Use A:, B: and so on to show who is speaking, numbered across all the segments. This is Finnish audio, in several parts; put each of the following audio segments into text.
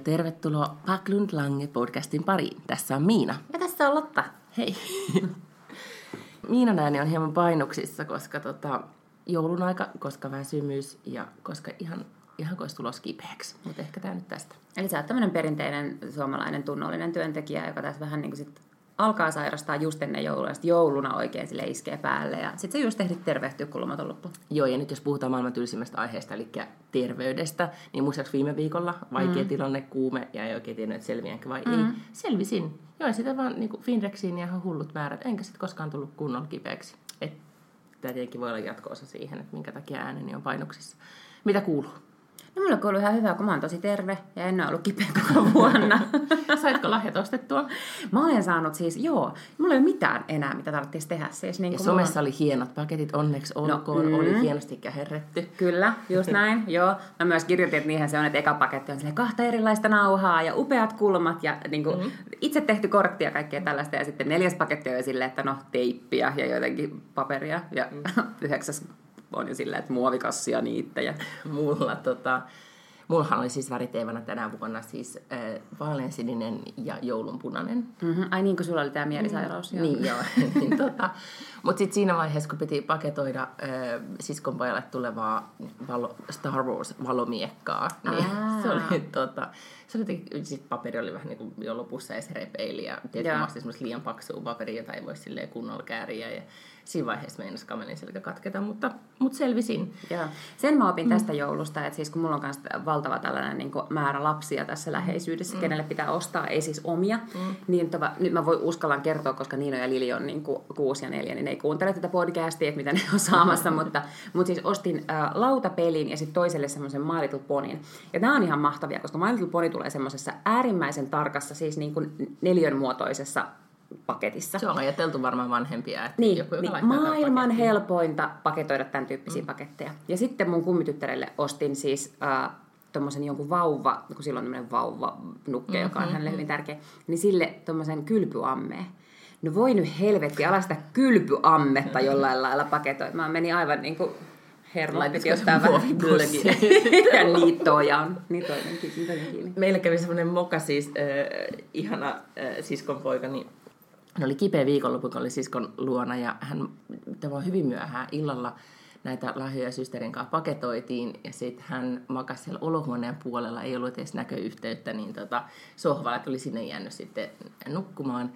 A: tervetuloa Paklund Lange podcastin pariin. Tässä on Miina.
B: Ja tässä on Lotta.
A: Hei. Miinan ääni on hieman painoksissa, koska tota, joulun aika, koska väsymys ja koska ihan, ihan kois tulos kipeäksi. Mutta ehkä tämä nyt tästä.
B: Eli sä oot tämmöinen perinteinen suomalainen tunnollinen työntekijä, joka tässä vähän niin kuin sit alkaa sairastaa just ennen joulua, ja jouluna oikein sille iskee päälle, ja sitten sä just ehdit tervehtyä, kun lomat on loppu.
A: Joo, ja nyt jos puhutaan maailman tylsimmästä aiheesta, eli terveydestä, niin muistaakseni viime viikolla vaikea mm. tilanne, kuume, ja ei oikein tiennyt, että selviänkö vai mm. ei. Selvisin. Joo, sitä vaan niin Finrexiin ja ihan hullut määrät, enkä sitten koskaan tullut kunnolla kipeäksi. Tämä tietenkin voi olla jatkoosa siihen, että minkä takia ääneni on painoksissa. Mitä kuuluu?
B: No mulla on ihan hyvä, kun mä oon tosi terve ja en ole ollut kipeä koko vuonna.
A: Saitko lahjat ostettua?
B: Mä olen saanut siis, joo, mulla ei ole mitään enää, mitä tarvitsisi tehdä. Siis
A: niin ja somessa on... oli hienot paketit, onneksi no, olkoon, no, mm. oli hienosti käherretty.
B: Kyllä, just näin, joo. Mä myös kirjoitin, että niinhän se on, että eka paketti on kahta erilaista nauhaa ja upeat kulmat ja niin kuin, mm. itse tehty kortti ja kaikkea tällaista. Ja sitten neljäs paketti on silleen, että no teippiä ja jotenkin paperia ja mm. yhdeksäs on jo silleen, että muovikassia niittejä.
A: Mulla tota, Mullahan oli siis väriteevana tänä vuonna siis äh, vaaleansininen ja joulunpunainen.
B: Mm-hmm. Ai niin kuin sulla oli tämä mielisairaus.
A: Mm, joo. Niin joo. niin, tota, Mutta sitten siinä vaiheessa, kun piti paketoida äh, siskonpojalle tulevaa valo, Star Wars-valomiekkaa, niin Aa. se oli tota, se oli sit paperi oli vähän niin kuin jo lopussa ja se repeili ja tietysti liian paksua paperia, jota ei voi silleen kunnolla kääriä ja siinä vaiheessa meinas kamelin selkä katketa, mutta, mutta selvisin.
B: Joo. Sen mä opin mm. tästä joulusta, että siis kun mulla on myös valtava tällainen niin määrä lapsia tässä läheisyydessä, mm. kenelle pitää ostaa, ei siis omia, mm. niin tova, nyt mä voin uskallan kertoa, koska Niino ja Lili on niin kuin kuusi ja neljä, niin ne ei kuuntele tätä podcastia, että mitä ne on saamassa, mutta, mutta siis ostin äh, lautapelin ja sitten toiselle semmoisen My Little Ponin. Ja nämä on ihan mahtavia, koska My Little Pony tulee semmoisessa äärimmäisen tarkassa, siis niin kuin neljön muotoisessa paketissa.
A: Se on ajateltu varmaan vanhempia. Että
B: niin, joku, niin maailman helpointa paketoida tämän tyyppisiä mm. paketteja. Ja sitten mun kummityttärelle ostin siis äh, tuommoisen jonkun vauva, kun silloin on tämmöinen vauva nukke, mm-hmm. joka on hänelle hyvin tärkeä, niin sille tuommoisen kylpyammeen. No voi nyt helvetti, ala sitä kylpyammetta jollain lailla paketoida. Mä menin aivan niin kuin hermot piti ottaa vähän ja niittoja on. Niitoinen kiinni.
A: Meillä kävi semmoinen moka siis, äh, ihana äh, siskonpoika, niin hän oli kipeä viikonloppu, kun oli siskon luona ja hän tämä hyvin myöhään illalla näitä lahjoja systerin kanssa paketoitiin ja sitten hän makasi siellä olohuoneen puolella, ei ollut edes näköyhteyttä, niin tota, sohvalla tuli sinne jäänyt sitten nukkumaan.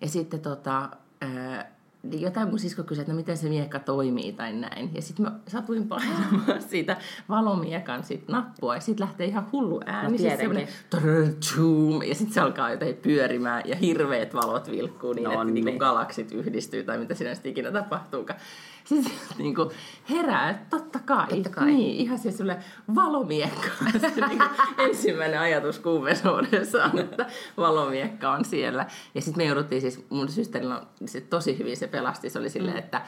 A: Ja sitten tota, ää, jotain mun sisko kysyi, että no miten se miekka toimii tai näin. Ja sitten mä satuin painamaan siitä valomiekan sit nappua ja sitten lähtee ihan hullu ääni. No, siis ja sitten se alkaa jotain pyörimään ja hirveät valot vilkkuu niin, no, että niin. Niin galaksit yhdistyy tai mitä siinä sitten ikinä tapahtuukaan. Siis niin kuin herää, totta kai. Totta kai. Niin, ihan siis sulle valomiekka. niin ensimmäinen ajatus kuumeisuudessa on, että valomiekka on siellä. Ja sitten me jouduttiin siis, mun systerillä se tosi hyvin se pelasti. Se oli silleen, mm. että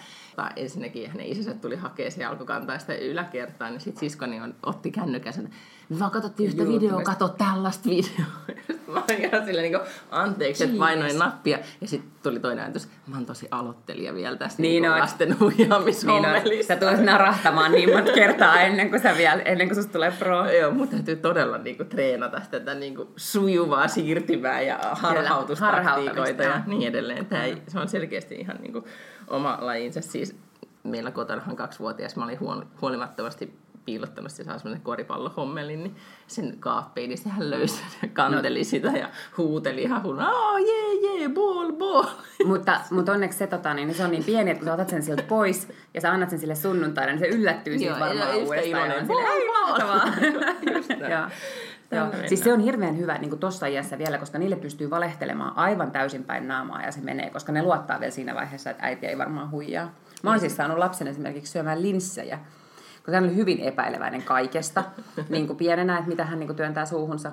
A: ensinnäkin hänen isänsä tuli hakemaan se alkukantaa sitä yläkertaa, niin sitten siskoni on, otti kännykänsä. Me vaan katsottiin yhtä videoa, katso tällaista videoa. mä olin ihan silleen niin kuin, anteeksi, että painoin nappia. Ja sitten tuli toinen ajatus, mä oon tosi aloittelija vielä tästä niin niin lasten huijaamishommelista. Niin
B: sä tulet narahtamaan niin monta kertaa ennen kuin, sä vielä, ennen kuin susta tulee pro.
A: Joo, mutta täytyy todella niin kuin, treenata tätä niin kuin, sujuvaa siirtymää ja harhautustaktiikoita ja niin edelleen. Tämä ei, se on selkeästi ihan niin kuin, oma lajinsa. Siis meillä kotonahan kaksivuotias, mä olin huolimattomasti piilottanut saa semmoinen koripallohommelin, niin sen kaappiin, niin sehän löysi ja kanteli no. sitä ja huuteli ihan huuna, oh, jee, jee, ball, ball.
B: Mutta, mutta onneksi se, tota, niin se on niin pieni, että kun sä otat sen sieltä pois ja sä annat sen sille sunnuntaina, niin se yllättyy siitä varmaan uudestaan. Joo, iloinen, Joo. Siis se on hirveän hyvä niin tuossa iässä vielä, koska niille pystyy valehtelemaan aivan täysin päin naamaa ja se menee, koska ne luottaa vielä siinä vaiheessa, että äiti ei varmaan huijaa. Mä oon siis saanut lapsen esimerkiksi syömään linssejä kun hän oli hyvin epäileväinen kaikesta niin kuin pienenä, että mitä hän niin kuin työntää suuhunsa.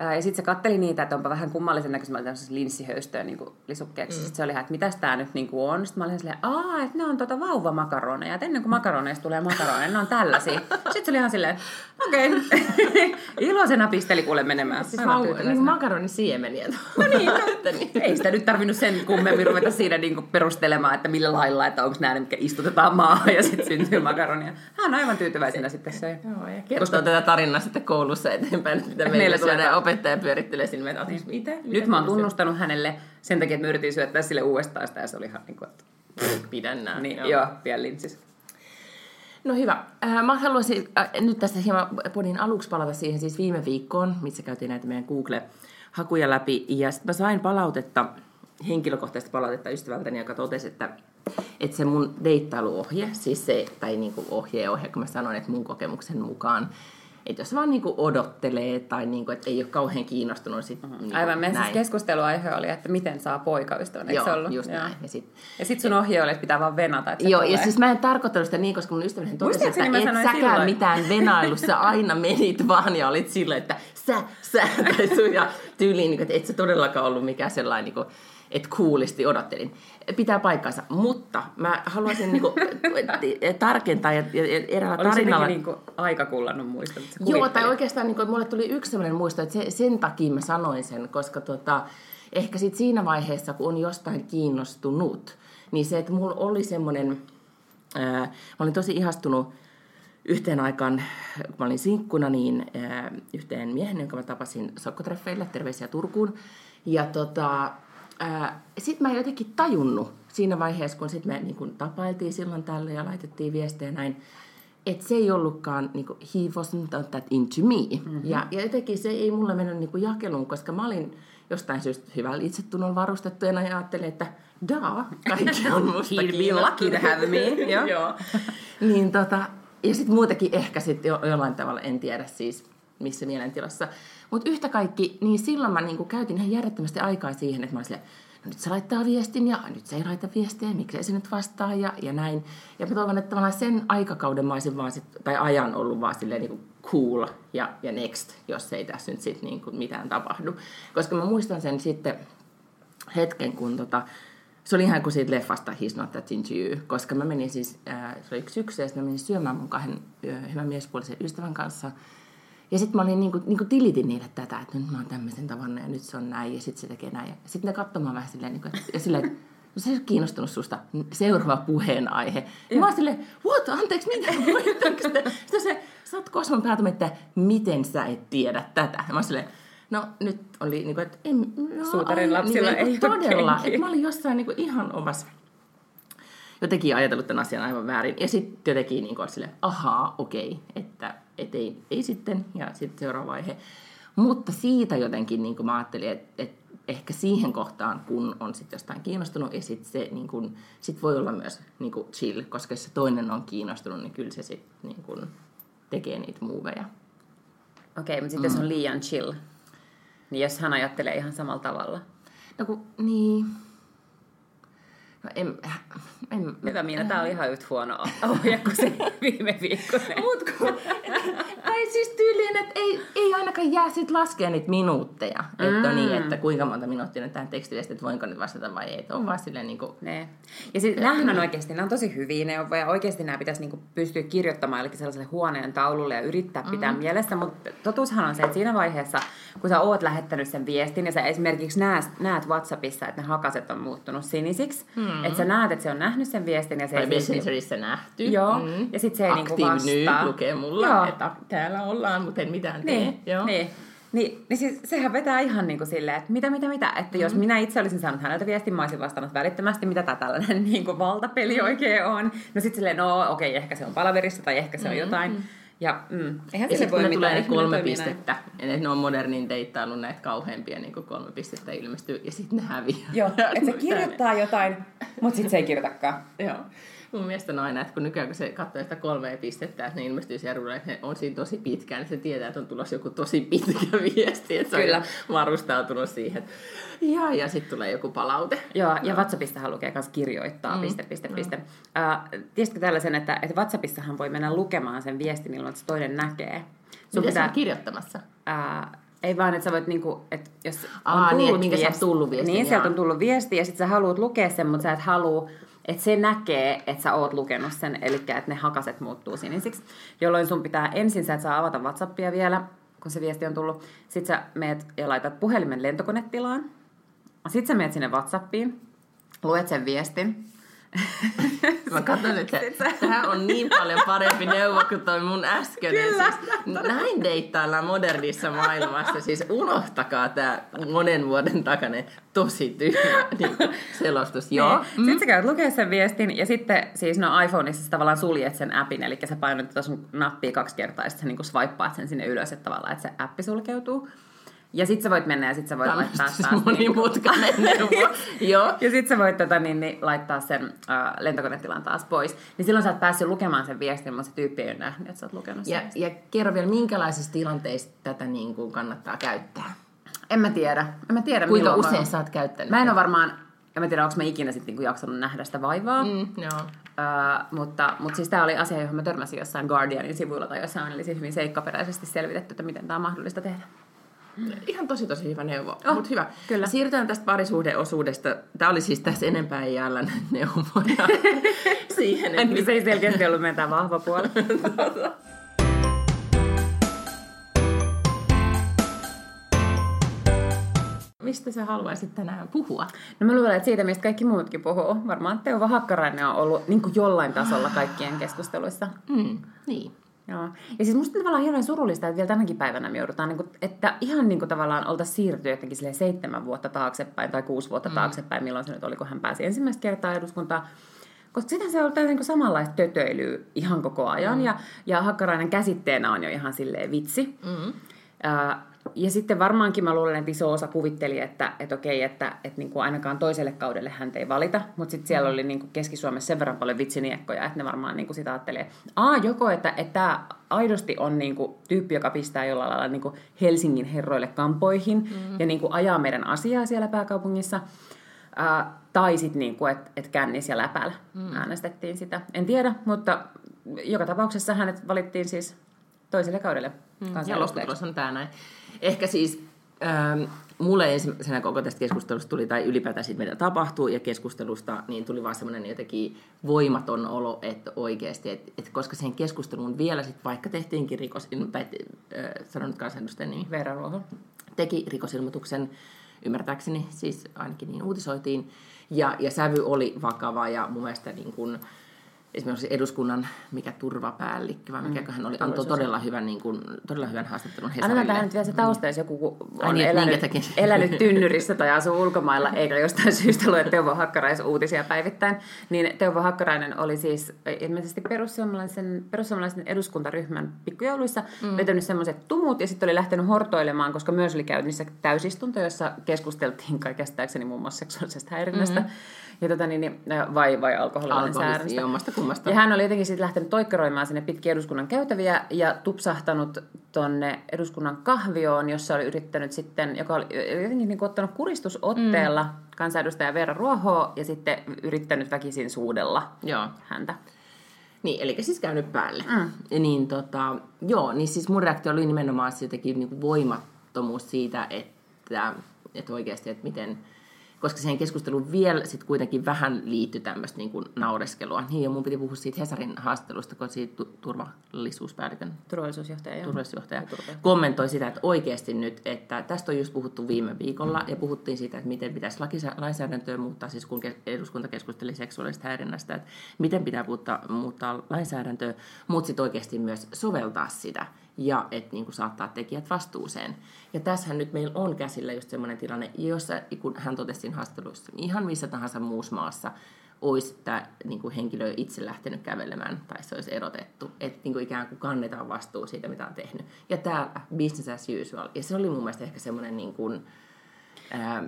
B: Ja sitten se katteli niitä, että onpa vähän kummallisen näköistä, mä olin tämmöisessä linssihöystöön niin lisukkeeksi. Mm. Sitten se oli ihan, että mitäs tää nyt niin kuin on. Sitten mä olin silleen, aa, että ne on tota vauvamakaroneja. Että ennen kuin makaroneista tulee makaroneja, ne on tällaisia. Sitten se oli ihan silleen, Okei. Iloisena pisteli kuule menemään.
A: Siis vaan niin makaronisiemeniä.
B: No niin, no.
A: Niin.
B: Ei sitä nyt tarvinnut sen kummemmin ruveta siinä niinku perustelemaan, että millä lailla, että onko nämä, mitkä istutetaan maahan ja sitten syntyy makaronia. Hän on aivan tyytyväisenä sitten se.
A: Joo, ja kertoo tätä tarinaa sitten koulussa eteenpäin, mitä
B: Meillä
A: meillä syödään. Opettaja pyörittelee silmät, että niin. mitä?
B: Nyt mä oon tunnustanut hänelle sen takia, että me yritin syöttää sille uudestaan sitä ja se oli ihan niin kuin, että
A: Pidän nää.
B: niin, joo, joo pian linssis.
A: No hyvä. Äh, Mä haluaisin äh, nyt tässä hieman podin aluksi palata siihen siis viime viikkoon, missä käytiin näitä meidän Google-hakuja läpi. Ja sitten mä sain palautetta, henkilökohtaista palautetta ystävältäni, joka totesi, että, että se mun deittailuohje, siis se, tai niinku ohje ohje, kun mä sanoin, että mun kokemuksen mukaan, että jos vaan niinku odottelee tai niinku, että ei ole kauhean kiinnostunut sit, niinku,
B: Aivan, meidän siis keskusteluaihe oli, että miten saa poikaystävän, eikö
A: Joo,
B: ollut?
A: just
B: Joo.
A: näin. Ja sit,
B: sitten sun ohje oli, että pitää vaan venata, että
A: Joo,
B: tulee.
A: ja siis mä en tarkoittanut sitä niin, koska mun ystäväni totesi, että
B: mä
A: et säkään
B: silloin.
A: mitään venailussa aina menit vaan ja olit sillä, että sä, sä, tai sun ja tyyliin, niin, että et sä todellakaan ollut mikään sellainen, niin kuin, että kuulisti odottelin. Pitää paikkansa, mutta mä haluaisin niin kuin, tarkentaa ja, ja, eräällä
B: Oli
A: tarinalla...
B: niin kuin aika kullannut muistot. että sä
A: Joo, tai oikeastaan niin kuin, mulle tuli yksi sellainen muisto, että se, sen takia mä sanoin sen, koska tota, ehkä sit siinä vaiheessa, kun on jostain kiinnostunut, niin se, että mulla oli semmoinen, ää, mä olin tosi ihastunut yhteen aikaan, kun mä olin sinkkuna, niin ää, yhteen miehen, jonka mä tapasin sokkotreffeille, terveisiä Turkuun. Ja tota, sitten mä en jotenkin tajunnut siinä vaiheessa, kun sit me niin kun tapailtiin silloin tällä ja laitettiin viestejä näin, että se ei ollutkaan, niin kuin, he wasn't that into me. Mm-hmm. Ja, ja jotenkin se ei mulle mennyt niin kuin jakeluun, koska mä olin jostain syystä hyvällä itsetunnolla varustettuja ja ajattelin, että daa, kaikki on musta
B: He'd be lucky to have me. Joo.
A: Joo. niin tota, ja sitten muutenkin ehkä sitten jo, jollain tavalla, en tiedä siis missä mielentilassa. Mutta yhtä kaikki, niin silloin mä niinku käytin ihan järjettömästi aikaa siihen, että mä olin silleen, no nyt se laittaa viestin ja nyt se ei laita viestiä, miksei se nyt vastaa ja, ja näin. Ja mä toivon, että tavallaan sen aikakauden mä olisin vaan sit, tai ajan ollut vaan silleen niinku cool ja, ja next, jos ei tässä nyt sitten niinku mitään tapahdu. Koska mä muistan sen sitten hetken, kun tota, se oli ihan kuin siitä leffasta He's Not That Into You, koska mä menin siis, äh, se oli yksi syksy, ja mä menin syömään mun kahden äh, hyvän miespuolisen ystävän kanssa. Ja sitten mä olin niinku, niinku tilitin niille tätä, että nyt mä oon tämmöisen tavannut ja nyt se on näin ja sitten se tekee näin. Sitten ne katsomaan vähän silleen, niinku, että, ja silleen, että no se ei ole kiinnostunut susta. Seuraava puheenaihe. Ja mä oon silleen, what, anteeksi, mitä? Sitten se, sä oot kosmon päätä, että miten sä et tiedä tätä. Ja mä oon silleen, No nyt oli, niin kuin, että en, no,
B: Suutarin
A: ai,
B: lapsilla
A: niin,
B: ei
A: Todella, että mä olin jossain niin kuin, ihan omassa jotenkin ajatellut tämän asian aivan väärin. Ja sitten jotenkin niin kuin, silleen, ahaa, okei, että et ei, ei sitten, ja sitten seuraava vaihe. Mutta siitä jotenkin niin kuin mä ajattelin, että, että ehkä siihen kohtaan, kun on sitten jostain kiinnostunut, ja sitten se niin kuin, sit voi olla myös niin kuin chill, koska jos se toinen on kiinnostunut, niin kyllä se sitten niin kuin, tekee niitä moveja.
B: Okei, mutta sitten jos on liian chill, niin jos hän ajattelee ihan samalla tavalla.
A: No kun, niin... En, en,
B: Hyvä Miina, tää oli ihan yhtä huono ohje kuin se viime viikkoinen.
A: Mut kun, tai siis tyyliin, että ei, ei ainakaan jää sit laskea niitä minuutteja. Mm. Että on niin, että kuinka monta minuuttia nyt tähän tekstiviestiin, että voinko nyt vastata vai ei. Että on vaan silleen niin kuin,
B: Ne. Ja siis näähän on oikeasti, nämä on tosi hyviä neuvoja. Oikeasti nämä pitäisi niinku pystyä kirjoittamaan jollekin sellaiselle huoneen taululle ja yrittää pitää mm. mielessä. Mutta totuushan on se, että siinä vaiheessa, kun sä oot lähettänyt sen viestin ja sä esimerkiksi näet, näet WhatsAppissa, että ne hakaset on muuttunut sinisiksi. Mm. Että sä näet, että se on nähnyt sen viestin ja se
A: tai
B: ei silti-
A: Messengerissä nähty.
B: Joo, ja sit se ei niinku
A: Active
B: vastaa.
A: nyt lukee mulla,
B: Joo.
A: että täällä ollaan, mutta en mitään tee.
B: Niin,
A: Joo.
B: niin. Niin, niin siis sehän vetää ihan niin kuin silleen, että mitä, mitä, mitä. Että jos minä itse olisin saanut häneltä viestin, mä olisin vastannut välittömästi, mitä tämä tällainen niin kuin valtapeli oikein on. No sitten silleen, no okei, ehkä se on palaverissa tai ehkä se on jotain. Ja mm, eihän
A: Ja sitten kun ne
B: mitään.
A: tulee ne kolme
B: toimii näin.
A: pistettä, ja ne on modernin deittailun näitä kauheampia niin kuin kolme pistettä ilmestyy, ja sitten ne häviää.
B: Joo, että se kirjoittaa jotain, mutta sitten se ei kirjoitakaan.
A: Joo. Mun mielestä on aina, että kun nykyään kun se katsoo sitä kolmea pistettä, että ne ilmestyy siellä että ne on siinä tosi pitkään, niin se tietää, että on tulossa joku tosi pitkä viesti, että se
B: Kyllä.
A: on varustautunut siihen. Ja, ja sitten tulee joku palaute.
B: Joo, ja WhatsAppistahan lukee myös kirjoittaa, mm. piste, piste, piste. Uh, tiesitkö tällaisen, että, että WhatsAppissahan voi mennä lukemaan sen viestin ilman, että se toinen näkee?
A: Sun Mitä pitää... on kirjoittamassa?
B: Ää, ei vaan, että sä voit niinku, että jos
A: Aa,
B: on
A: niin,
B: tullut
A: että minkä sä oot tullut viestin,
B: Niin, sieltä on tullut viesti ja sit sä haluat lukea sen, mutta sä et halua, että se näkee, että sä oot lukenut sen, eli että ne hakaset muuttuu sinisiksi, jolloin sun pitää ensin, sä et saa avata Whatsappia vielä, kun se viesti on tullut, sit sä meet ja laitat puhelimen lentokonetilaan, sit sä meet sinne Whatsappiin, luet sen viestin,
A: Mä katson, että tämä on niin paljon parempi neuvo kuin toi mun äskeinen.
B: Kyllä.
A: Siis, näin deittaillaan modernissa maailmassa. Siis unohtakaa tämä monen vuoden takainen tosi tyhmä niin selostus. Joo.
B: Niin. Sitten sä käyt lukea sen viestin ja sitten siis no iPhoneissa sä tavallaan suljet sen appin, eli sä painat sun nappia kaksi kertaa ja sitten sä niin swipeaat sen sinne ylös, että tavallaan että se appi sulkeutuu. Ja sit sä voit mennä ja sit sä voit
A: Tämä
B: laittaa
A: siis
B: taas...
A: monimutkainen neuvo. Joo.
B: Ja sit sä voit tota, niin, niin, laittaa sen äh, lentokonetilan taas pois. Niin silloin sä oot päässyt lukemaan sen viestin, mutta se tyyppi ei ole nähnyt, että sä oot lukenut sen.
A: Ja, ja kerro vielä, minkälaisissa tilanteissa tätä niin kuin kannattaa käyttää?
B: En mä tiedä. En mä tiedä
A: Kuinka
B: milloin
A: usein sä oot käyttänyt?
B: Mä en ole varmaan... En mä tiedä, onko mä ikinä sitten niinku jaksanut nähdä sitä vaivaa.
A: Mm, joo.
B: Uh, mutta, mutta siis tämä oli asia, johon mä törmäsin jossain Guardianin sivuilla tai jossain, eli siis hyvin seikkaperäisesti selvitetty, että miten tämä on mahdollista tehdä.
A: Ihan tosi tosi hyvä neuvo,
B: Oh,
A: mutta hyvä.
B: kyllä.
A: Siirrytään tästä parisuhdeosuudesta. Tämä oli siis tässä enempää jäällä neuvoja siihen,
B: Niin se ei selkeästi ollut meidän vahva puoli.
A: mistä sä haluaisit tänään puhua?
B: No mä luulen, että siitä, mistä kaikki muutkin puhuu. Varmaan Teuvo Hakkarainen on ollut niin kuin jollain tasolla kaikkien keskusteluissa.
A: Mm, niin.
B: Joo. Ja siis musta tavallaan hirveän surullista, että vielä tänäkin päivänä me joudutaan, niin kuin, että ihan niin kuin tavallaan oltaisiin siirtynyt jotenkin silleen seitsemän vuotta taaksepäin tai kuusi vuotta mm. taaksepäin, milloin se nyt oli, kun hän pääsi ensimmäistä kertaa eduskuntaan. Koska sitä se on niin samanlaista tötöilyä ihan koko ajan, mm. ja, ja Hakkarainen käsitteenä on jo ihan silleen vitsi.
A: Mm.
B: Ää, ja sitten varmaankin mä luulen, että iso osa kuvitteli, että, että okei, että, että niin kuin ainakaan toiselle kaudelle hän ei valita, mutta sitten siellä oli niin kuin Keski-Suomessa sen verran paljon vitsiniekkoja, että ne varmaan niin kuin sitä ajattelee, Aa, joko, että, että tämä aidosti on niin kuin tyyppi, joka pistää jollain lailla niin kuin Helsingin herroille kampoihin mm. ja niin kuin ajaa meidän asiaa siellä pääkaupungissa, Ää, tai sitten niin kuin, että, että kännis ja läpällä mm. äänestettiin sitä. En tiedä, mutta joka tapauksessa hänet valittiin siis toiselle kaudelle
A: Mm, ja lopputulos on tämä näin. Ehkä siis ähm, mulle ensimmäisenä koko tästä keskustelusta tuli, tai ylipäätään siitä, mitä tapahtuu, ja keskustelusta, niin tuli vaan semmoinen jotenkin voimaton olo, että oikeasti, että, että koska siihen keskusteluun vielä sitten, vaikka tehtiinkin rikos, tai äh, sanon nyt kansanedustajan nimi,
B: Veera Ruoho.
A: teki rikosilmoituksen, ymmärtääkseni, siis ainakin niin uutisoitiin, ja, ja sävy oli vakava, ja mun mielestä niin kuin, esimerkiksi eduskunnan, mikä turvapäällikkö, vai mikä hän oli, antoi todella hyvän, niin kuin, todella hyvän haastattelun
B: Annetaan
A: Hesarille.
B: tähän nyt vielä se tausta, jos joku
A: Ai
B: on
A: niin,
B: elänyt,
A: takia?
B: elänyt tynnyrissä tai asuu ulkomailla, eikä jostain syystä lue Teuvo Hakkaraisen uutisia päivittäin, niin Teuvo Hakkarainen oli siis ilmeisesti perussuomalaisen, perussuomalaisen eduskuntaryhmän pikkujouluissa mm. vetänyt semmoiset tumut ja sitten oli lähtenyt hortoilemaan, koska myös oli käynnissä täysistunto, jossa keskusteltiin kai käsittääkseni muun muassa seksuaalisesta häirinnästä. Mm-hmm. Ja tota, niin, niin, vai, vai.
A: Alkoholisti, jommasta kummasta.
B: Ja hän oli jotenkin sitten lähtenyt toikkaroimaan sinne pitkin eduskunnan käytäviä ja tupsahtanut tonne eduskunnan kahvioon, jossa oli yrittänyt sitten, joka oli jotenkin niin kuin ottanut kuristusotteella mm. kansanedustaja Veera Ruohoa ja sitten yrittänyt väkisin suudella
A: Joo.
B: häntä.
A: Niin, eli siis käynyt päälle. Mm. Ja niin, tota, joo, niin siis mun reaktio oli nimenomaan se jotenkin niin voimattomuus siitä, että, että oikeasti, että miten, koska siihen keskusteluun vielä sit kuitenkin vähän liittyi tämmöistä niin kuin naureskelua. Niin, ja mun piti puhua siitä Hesarin haastattelusta, kun siitä tu- turvallisuuspäällikön
B: Turvallisuusjohtaja, joo.
A: turvallisuusjohtaja kommentoi sitä, että oikeasti nyt, että tästä on just puhuttu viime viikolla, ja puhuttiin siitä, että miten pitäisi lainsäädäntöä muuttaa, siis kun eduskunta keskusteli seksuaalisesta häirinnästä, että miten pitää muuttaa, muuttaa lainsäädäntöä, mutta sitten oikeasti myös soveltaa sitä, ja että niin saattaa tekijät vastuuseen. Ja tässähän nyt meillä on käsillä just sellainen tilanne, jossa, kun hän totesi siinä haastattelussa, ihan missä tahansa muussa maassa, olisi tämä niin kuin henkilö itse lähtenyt kävelemään tai se olisi erotettu. Että niin kuin ikään kuin kannetaan vastuu siitä, mitä on tehnyt. Ja täällä business as usual. Ja se oli mun mielestä ehkä semmoinen, niin kuin, ää,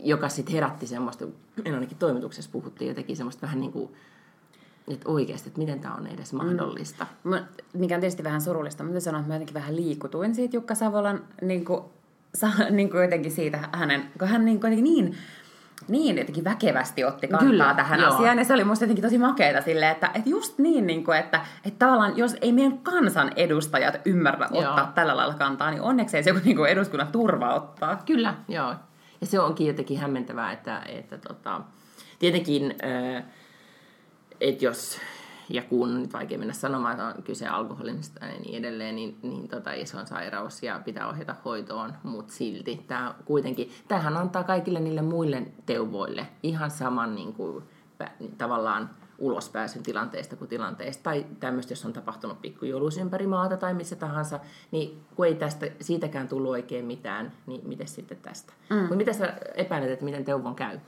A: joka sitten herätti semmoista, en ainakin toimituksessa puhuttiin jotenkin semmoista vähän niin kuin, että oikeasti, että miten tämä on edes mahdollista.
B: Mä- Mikä on tietysti vähän surullista, mutta sanon, että mä jotenkin vähän liikutuin siitä Jukka Savolan niin kuin, sa, niin kuin jotenkin siitä hänen, kun hän niin, kuin, niin niin jotenkin väkevästi otti kantaa
A: Kyllä,
B: tähän
A: joo.
B: asiaan. Ja se oli musta jotenkin tosi makeeta silleen, että, että just niin, niin kuin, että, että tavallaan jos ei meidän kansan edustajat ymmärrä
A: Joo.
B: ottaa tällä lailla kantaa, niin onneksi ei se joku niin kuin eduskunnan turva ottaa.
A: Kyllä, joo. Ja se onkin jotenkin hämmentävää, että, että tota, tietenkin äh, et jos ja kun, nyt vaikea mennä sanomaan, että on kyse alkoholista ja niin edelleen, niin, niin tota, se on sairaus ja pitää ohjata hoitoon, mutta silti tämä kuitenkin, tämähän antaa kaikille niille muille teuvoille ihan saman niin kuin, tavallaan ulospääsyn tilanteesta kuin tilanteesta, tai tämmöistä, jos on tapahtunut pikkujouluissa ympäri maata tai missä tahansa, niin kun ei tästä, siitäkään tullut oikein mitään, niin miten sitten tästä? Mm. Mutta mitä sä epäilet, että miten Teuvon käy?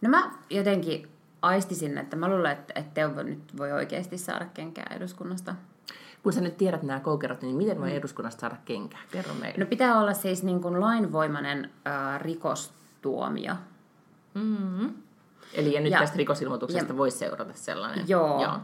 B: No mä jotenkin aistisin, että mä luulen, että, että Teuvo nyt voi oikeasti saada kenkää eduskunnasta.
A: Kun sä nyt tiedät nämä koukerot, niin miten voi mm. eduskunnasta saada kenkää? Kerro meille.
B: No pitää olla siis niin kuin lainvoimainen äh, rikostuomio.
A: Mm-hmm. Eli ja nyt ja, tästä rikosilmoituksesta ja, voisi seurata sellainen.
B: Joo, joo.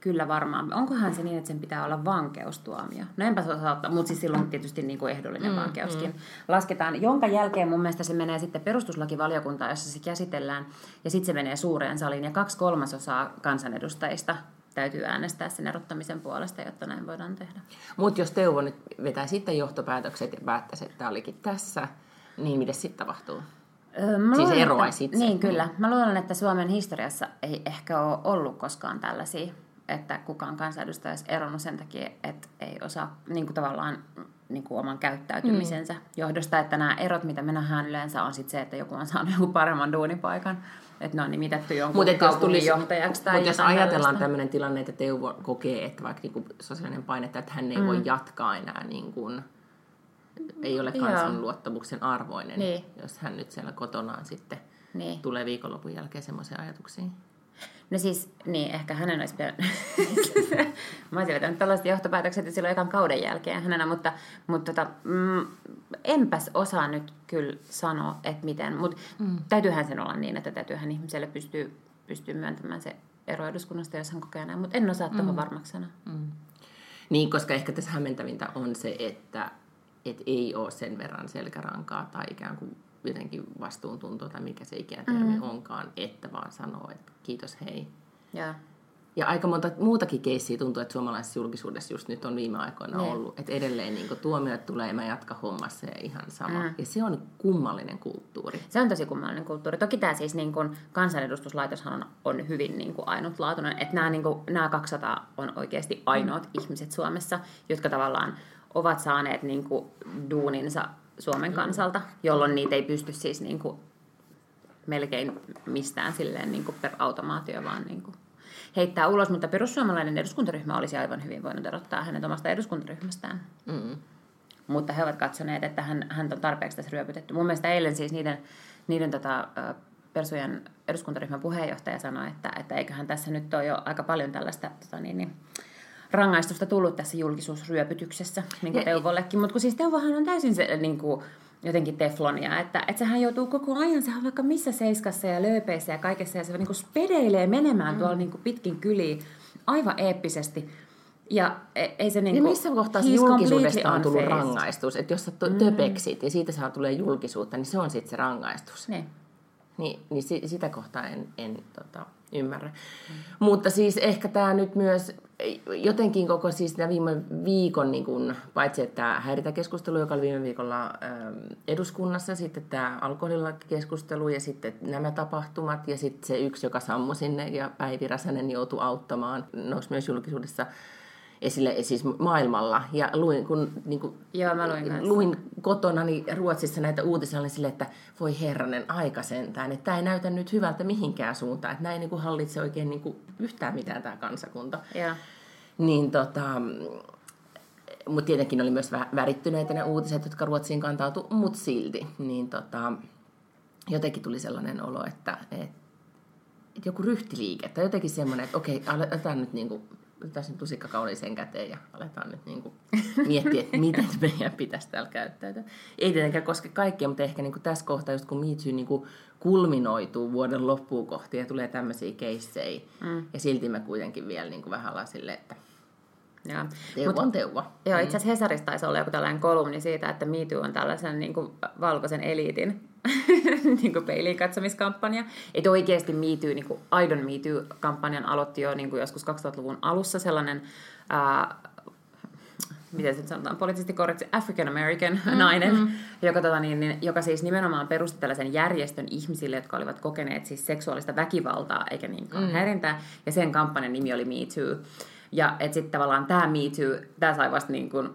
B: Kyllä varmaan. Onkohan se niin, että sen pitää olla vankeustuomio? No enpä osaa ottaa, mutta siis silloin tietysti niin kuin ehdollinen mm, vankeuskin mm. lasketaan. Jonka jälkeen mun mielestä se menee sitten perustuslakivaliokuntaan, jossa se käsitellään. Ja sitten se menee suureen saliin. Ja kaksi kolmasosaa kansanedustajista täytyy äänestää sen erottamisen puolesta, jotta näin voidaan tehdä.
A: Mutta jos Teuvo nyt vetää sitten johtopäätökset ja päättäisi, että tämä olikin tässä, niin mitä sitten tapahtuu? Mä siis eroaisi itse.
B: Niin, kyllä. Mä luulen, että Suomen historiassa ei ehkä ole ollut koskaan tällaisia, että kukaan kansanedustaja olisi eronnut sen takia, että ei osaa niin kuin tavallaan niin kuin oman käyttäytymisensä mm. johdosta. Että nämä erot, mitä me nähdään yleensä, on sitten se, että joku on saanut joku paremman duunipaikan. Että ne on nimitetty jonkun mut kaupunginjohtajaksi tai
A: Mutta jos ajatellaan tämmöinen tilanne, että Teuvo kokee, että vaikka niin kuin sosiaalinen paine, että hän ei mm. voi jatkaa enää niin kuin ei ole kansan luottamuksen arvoinen, niin. jos hän nyt siellä kotonaan sitten niin. tulee viikonlopun jälkeen semmoisia ajatuksia.
B: No siis, niin, ehkä hänen olisi pitänyt... Mä olisin vetänyt tällaiset johtopäätökset silloin ekan kauden jälkeen hänenä, mutta, mutta tota, mm, enpäs osaa nyt kyllä sanoa, että miten. Mutta mm. täytyyhän sen olla niin, että täytyyhän ihmiselle pystyy, pystyy myöntämään se ero eduskunnasta, jos hän kokee näin. Mutta en osaa mm. tuohon varmaksi sanoa. Mm.
A: Niin, koska ehkä tässä hämmentävintä on se, että et ei ole sen verran selkärankaa tai ikään kuin jotenkin vastuuntuntoa tai mikä se ikään termi mm. onkaan, että vaan sanoo, että kiitos hei.
B: Ja,
A: ja aika monta muutakin keissiä tuntuu, että suomalaisessa julkisuudessa just nyt on viime aikoina ne. ollut, että edelleen niin tuomiot tulee, mä jatka hommassa ja ihan sama. Mm. Ja se on kummallinen kulttuuri.
B: Se on tosi kummallinen kulttuuri. Toki tämä siis niin kuin, kansanedustuslaitoshan on, on hyvin niin kuin, ainutlaatuinen, että nämä, niin kuin, nämä 200 on oikeasti ainoat mm. ihmiset Suomessa, jotka tavallaan ovat saaneet niin kuin, duuninsa Suomen kansalta, jolloin niitä ei pysty siis niin kuin, melkein mistään silleen niin kuin per automaatio, vaan niin kuin, heittää ulos. Mutta perussuomalainen eduskuntaryhmä olisi aivan hyvin voinut erottaa hänet omasta eduskuntaryhmästään. Mm. Mutta he ovat katsoneet, että hän, hän on tarpeeksi tässä ryöpytetty. Mun mielestä eilen siis niiden, niiden tota, Persujen eduskuntaryhmän puheenjohtaja sanoi, että, että eiköhän tässä nyt ole jo aika paljon tällaista tota niin, niin, rangaistusta tullut tässä julkisuusryöpytyksessä, niin kuin Teuvollekin. Mutta kun siis Teuvohan on täysin se, niin kuin, jotenkin teflonia, että, että sehän joutuu koko ajan, sehän vaikka missä seiskassa ja lööpeissä ja kaikessa, ja se niin kuin spedeilee menemään mm. tuolla niin kuin pitkin kyliin aivan eeppisesti. Ja e, ei se niin
A: kuin, missä kohtaa se julkisuudesta on tullut rangaistus? Että jos sä mm. töpeksit ja siitä saa tulee julkisuutta, niin se on sitten se rangaistus.
B: Niin.
A: Niin, niin sitä kohtaa en, en tota, ymmärrä. Mm. Mutta siis ehkä tämä nyt myös jotenkin koko siis viime viikon, niin kun, paitsi että häiritäkeskustelu, joka oli viime viikolla ähm, eduskunnassa, sitten tämä alkoholilakikeskustelu ja sitten nämä tapahtumat ja sitten se yksi, joka sammui sinne ja Päivi Räsänen joutui auttamaan, nousi myös julkisuudessa esille siis maailmalla. Ja luin, kun niin kuin,
B: Joo, mä luin,
A: luin kotona niin Ruotsissa näitä uutisia, niin sille, että voi herranen aika sentään, että tämä ei näytä nyt hyvältä mihinkään suuntaan, että näin niin kuin hallitse oikein niin kuin yhtään mitään tämä kansakunta.
B: Ja.
A: Niin tota, mutta tietenkin oli myös värittyneitä ne uutiset, jotka Ruotsiin kantautu, mutta silti. Niin tota, jotenkin tuli sellainen olo, että, että joku ryhtiliike, tai jotenkin semmoinen, että okei, aletaan nyt niinku otetaan sen tusikka kauniiseen käteen ja aletaan nyt niin kuin miettiä, että miten meidän pitäisi täällä käyttäytyä. Ei tietenkään koske kaikkia, mutta ehkä niin kuin tässä kohtaa, just kun Too niin kuin kulminoituu vuoden loppuun kohti ja tulee tämmöisiä keissejä, mm. ja silti me kuitenkin vielä niin kuin vähän ollaan silleen, että ja. Teuva on teuva.
B: Joo, itse asiassa Hesarissa taisi olla joku tällainen kolumni siitä, että Me Too on tällaisen niin kuin valkoisen eliitin niin kuin peiliin katsomiskampanja. Että oikeasti Me Too, niin kuin aidon Me Too-kampanjan aloitti jo niin kuin joskus 2000-luvun alussa sellainen ää, miten se sanotaan, poliittisesti korrekti African American mm, nainen, mm. Joka, tota, niin, niin, joka siis nimenomaan perusti tällaisen järjestön ihmisille, jotka olivat kokeneet siis seksuaalista väkivaltaa eikä niinkään mm. häirintää. Ja sen kampanjan nimi oli Me Too. Ja että sitten tavallaan tämä Me Too, tämä sai vasta niin kuin,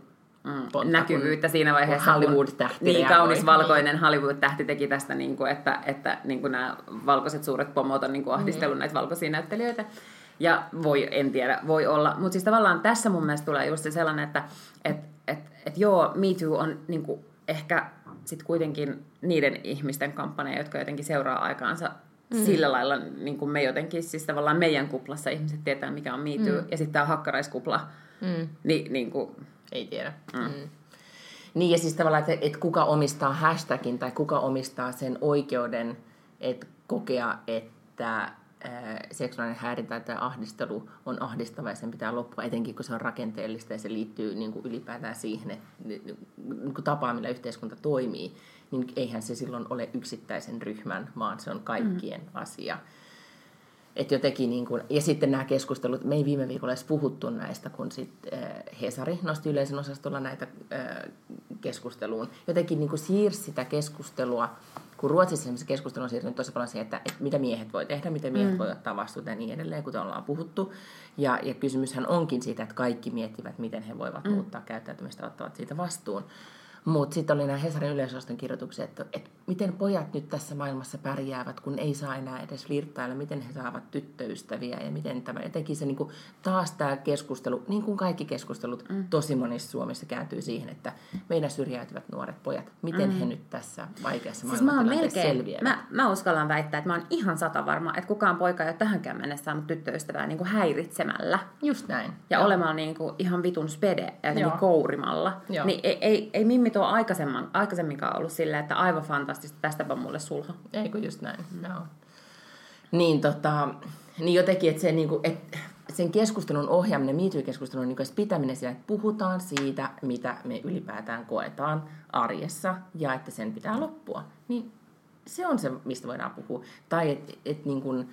B: mm, näkyvyyttä siinä vaiheessa.
A: Hollywood-tähti.
B: Niin, kaunis niin. valkoinen Hollywood-tähti teki tästä, niin kuin, että, että niin kuin nämä valkoiset suuret pomot on niin kuin ahdistellut mm. näitä valkoisia näyttelijöitä. Ja voi, en tiedä, voi olla. Mutta siis tavallaan tässä mun mielestä tulee just se sellainen, että et, et, et joo, Me Too on niin kuin, ehkä sit kuitenkin niiden ihmisten kampanja, jotka jotenkin seuraa aikaansa mm. sillä lailla, niin kuin me jotenkin, siis tavallaan meidän kuplassa ihmiset tietää, mikä on Me Too, mm. ja sitten tämä hakkaraiskupla, mm. niin, niin kuin,
A: ei tiedä. Mm. Mm. Niin ja siis tavallaan, että, että kuka omistaa hashtagin tai kuka omistaa sen oikeuden, että kokea, että seksuaalinen häirintä tai ahdistelu on ahdistava ja sen pitää loppua, etenkin kun se on rakenteellista ja se liittyy niin kuin ylipäätään siihen, että niin kuin tapaa, millä yhteiskunta toimii, niin eihän se silloin ole yksittäisen ryhmän, vaan se on kaikkien mm. asia. Et jotenkin niin kuin, ja sitten nämä keskustelut, me ei viime viikolla edes puhuttu näistä, kun sit, äh, Hesari nosti yleisen osastolla näitä äh, keskusteluun. Jotenkin niin siirsi sitä keskustelua, kun Ruotsissa se keskustelu on siirtynyt tosi paljon siihen, että, että mitä miehet voi tehdä, miten miehet mm. voi ottaa vastuuta ja niin edelleen, kuten ollaan puhuttu. Ja, ja kysymyshän onkin siitä, että kaikki miettivät, miten he voivat mm. muuttaa käyttäytymistä, ottavat siitä vastuun. Mutta sitten oli nämä Hesarin yleisoston kirjoitukset, että, että miten pojat nyt tässä maailmassa pärjäävät, kun ei saa enää edes flirttailla, miten he saavat tyttöystäviä ja miten tämä, jotenkin se niin kuin, taas tämä keskustelu, niin kuin kaikki keskustelut mm. tosi monissa Suomessa kääntyy siihen, että meidän syrjäytyvät nuoret pojat, miten mm. he nyt tässä vaikeassa siis maailmantilanteessa selviävät.
B: Mä, mä uskallan väittää, että mä oon ihan sata varma, että kukaan poika ei ole tähänkään mennessä saanut tyttöystävää niin kuin häiritsemällä.
A: Just näin.
B: Ja Joo. olemaan niin kuin ihan vitun spede ja kourimalla. Joo. Niin ei, ei, ei Mimmi tuo aikaisemmin, aikaisemminkaan ollut silleen, että aivan fantastista, tästäpä mulle sulha.
A: Ei kun just näin, joo. Niin, tota, niin jotenkin, että se, niin kuin, että sen keskustelun ohjaaminen, MeToo-keskustelun niin pitäminen siellä, että puhutaan siitä, mitä me ylipäätään koetaan arjessa ja että sen pitää loppua. Niin se on se, mistä voidaan puhua. Tai että et, niin kuin,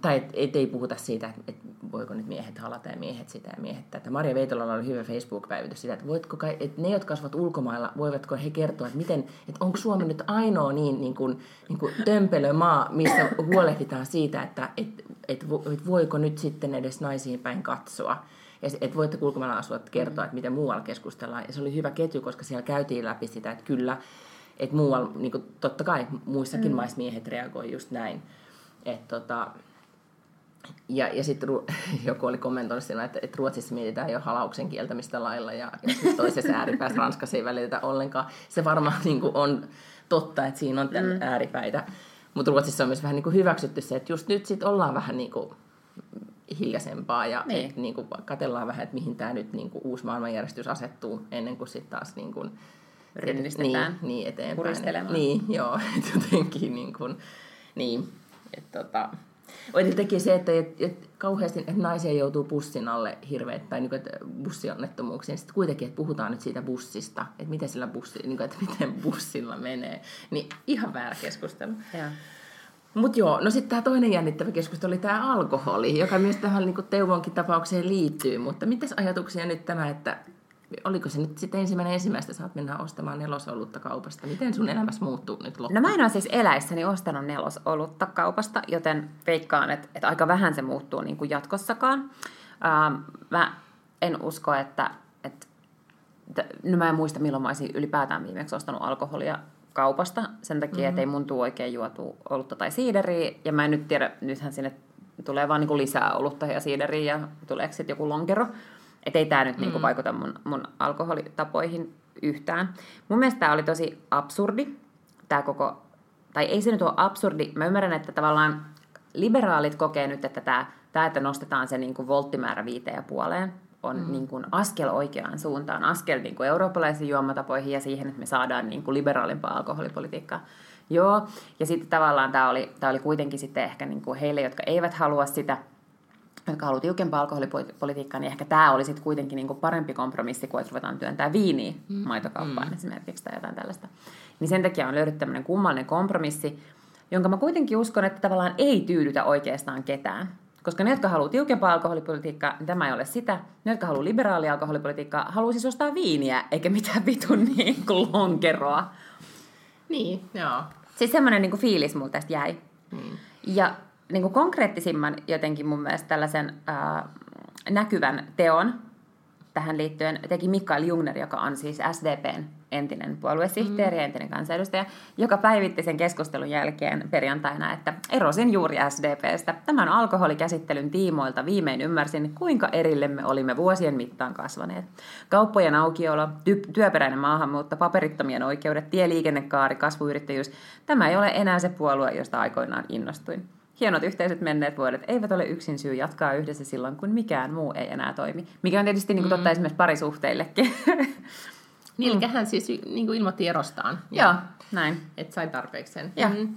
A: tai et, et ei puhuta siitä, että et voiko nyt miehet halata ja miehet sitä ja miehet tätä. Maria Veitolalla oli hyvä Facebook-päivitys sitä, että, voitko kai, että ne, jotka kasvavat ulkomailla, voivatko he kertoa, että, miten, että onko Suomi nyt ainoa niin, niin kuin, niin kuin tömpelö maa, missä huolehditaan siitä, että et, et, et voiko nyt sitten edes naisiin päin katsoa. Ja että voitte ulkomailla asua kertoa, että miten muualla keskustellaan. Ja se oli hyvä ketju, koska siellä käytiin läpi sitä, että kyllä, että muualla, niin kuin, totta kai muissakin mm. maissa miehet reagoi just näin. Että tota, ja, ja sitten joku oli kommentoinut siinä, että, että Ruotsissa mietitään jo halauksen kieltämistä lailla ja, ja toisessa ääripäässä Ranskassa ei välitetä ollenkaan. Se varmaan niin kuin on totta, että siinä on mm. ääripäitä. Mutta Ruotsissa on myös vähän niin kuin hyväksytty se, että just nyt sit ollaan vähän niin kuin hiljaisempaa ja niin. et, niin kuin, katsellaan vähän, että mihin tämä nyt niin kuin, uusi maailmanjärjestys asettuu ennen kuin sitten taas niin kuin,
B: Rynnistetään.
A: Niin, niin eteenpäin. Niin, joo, jotenkin niin kuin, niin, että tota, Teki se, että, että, että kauheasti että naisia joutuu bussin alle hirveät, tai niin että bussionnettomuuksiin. Sitten kuitenkin, että puhutaan nyt siitä bussista, että miten, sillä bussi, niin kuin, että miten bussilla menee. Niin ihan väärä keskustelu. Mutta joo, no sitten tämä toinen jännittävä keskustelu oli tämä alkoholi, joka myös tähän niin Teuvonkin tapaukseen liittyy. Mutta mitäs ajatuksia nyt tämä, että oliko se nyt sitten ensimmäinen ensimmäistä, saat mennä ostamaan nelosolutta kaupasta. Miten sun elämässä muuttuu nyt loppuun?
B: No mä en ole siis eläissäni ostanut nelosolutta kaupasta, joten veikkaan, että, että aika vähän se muuttuu niin kuin jatkossakaan. Ähm, mä en usko, että, että no mä en muista milloin mä olisin ylipäätään viimeksi ostanut alkoholia kaupasta, sen takia, mm-hmm. että ei mun tuu oikein juotu olutta tai siideriä, ja mä en nyt tiedä, nythän sinne tulee vaan niin kuin lisää olutta ja siideriä, ja tuleeko sitten joku lonkero, että ei tämä nyt niinku mm. niinku vaikuta mun, mun alkoholitapoihin yhtään. Mun mielestä tämä oli tosi absurdi, tämä koko, tai ei se nyt ole absurdi, mä ymmärrän, että tavallaan liberaalit kokee nyt, että tämä, tämä että nostetaan se niinku volttimäärä viiteen ja puoleen, on mm. niin kuin askel oikeaan suuntaan, askel niin kuin eurooppalaisiin juomatapoihin ja siihen, että me saadaan niin kuin liberaalimpaa alkoholipolitiikkaa. Joo, ja sitten tavallaan tämä oli, tämä oli kuitenkin sitten ehkä niin kuin heille, jotka eivät halua sitä – jotka haluaa tiukempaa alkoholipolitiikkaa, niin ehkä tämä oli sitten kuitenkin niin kuin parempi kompromissi kuin, että ruvetaan työntää viiniä mm. maitokauppaan mm. esimerkiksi tai jotain tällaista. Niin sen takia on löydetty tämmöinen kummallinen kompromissi, jonka mä kuitenkin uskon, että tavallaan ei tyydytä oikeastaan ketään. Koska ne, jotka haluaa tiukempaa alkoholipolitiikkaa, niin tämä ei ole sitä. Ne, jotka haluaa liberaalia alkoholipolitiikkaa, haluaa siis ostaa viiniä, eikä mitään vitun niin kuin lonkeroa.
A: Niin, joo.
B: Siis semmoinen niin kuin fiilis mulla tästä jäi. Mm. Ja niin kuin konkreettisimman jotenkin mun mielestä tällaisen ää, näkyvän teon tähän liittyen teki Mikael Jungner, joka on siis SDPn entinen puoluesihteeri ja mm. entinen kansanedustaja, joka päivitti sen keskustelun jälkeen perjantaina, että erosin juuri SDPstä. Tämän alkoholikäsittelyn tiimoilta viimein ymmärsin, kuinka erillemme olimme vuosien mittaan kasvaneet. Kauppojen aukiolo, ty- työperäinen maahanmuutto, paperittomien oikeudet, tieliikennekaari, kasvuyrittäjyys. Tämä ei ole enää se puolue, josta aikoinaan innostuin. Hienot yhteiset menneet vuodet eivät ole yksin syy jatkaa yhdessä silloin, kun mikään muu ei enää toimi. Mikä on tietysti niin kuin, totta mm. esimerkiksi parisuhteillekin.
A: Niin, mm. hän siis niin kuin ilmoitti erostaan.
B: Joo, näin.
A: Että sai tarpeeksi sen.
B: Ja. Mm.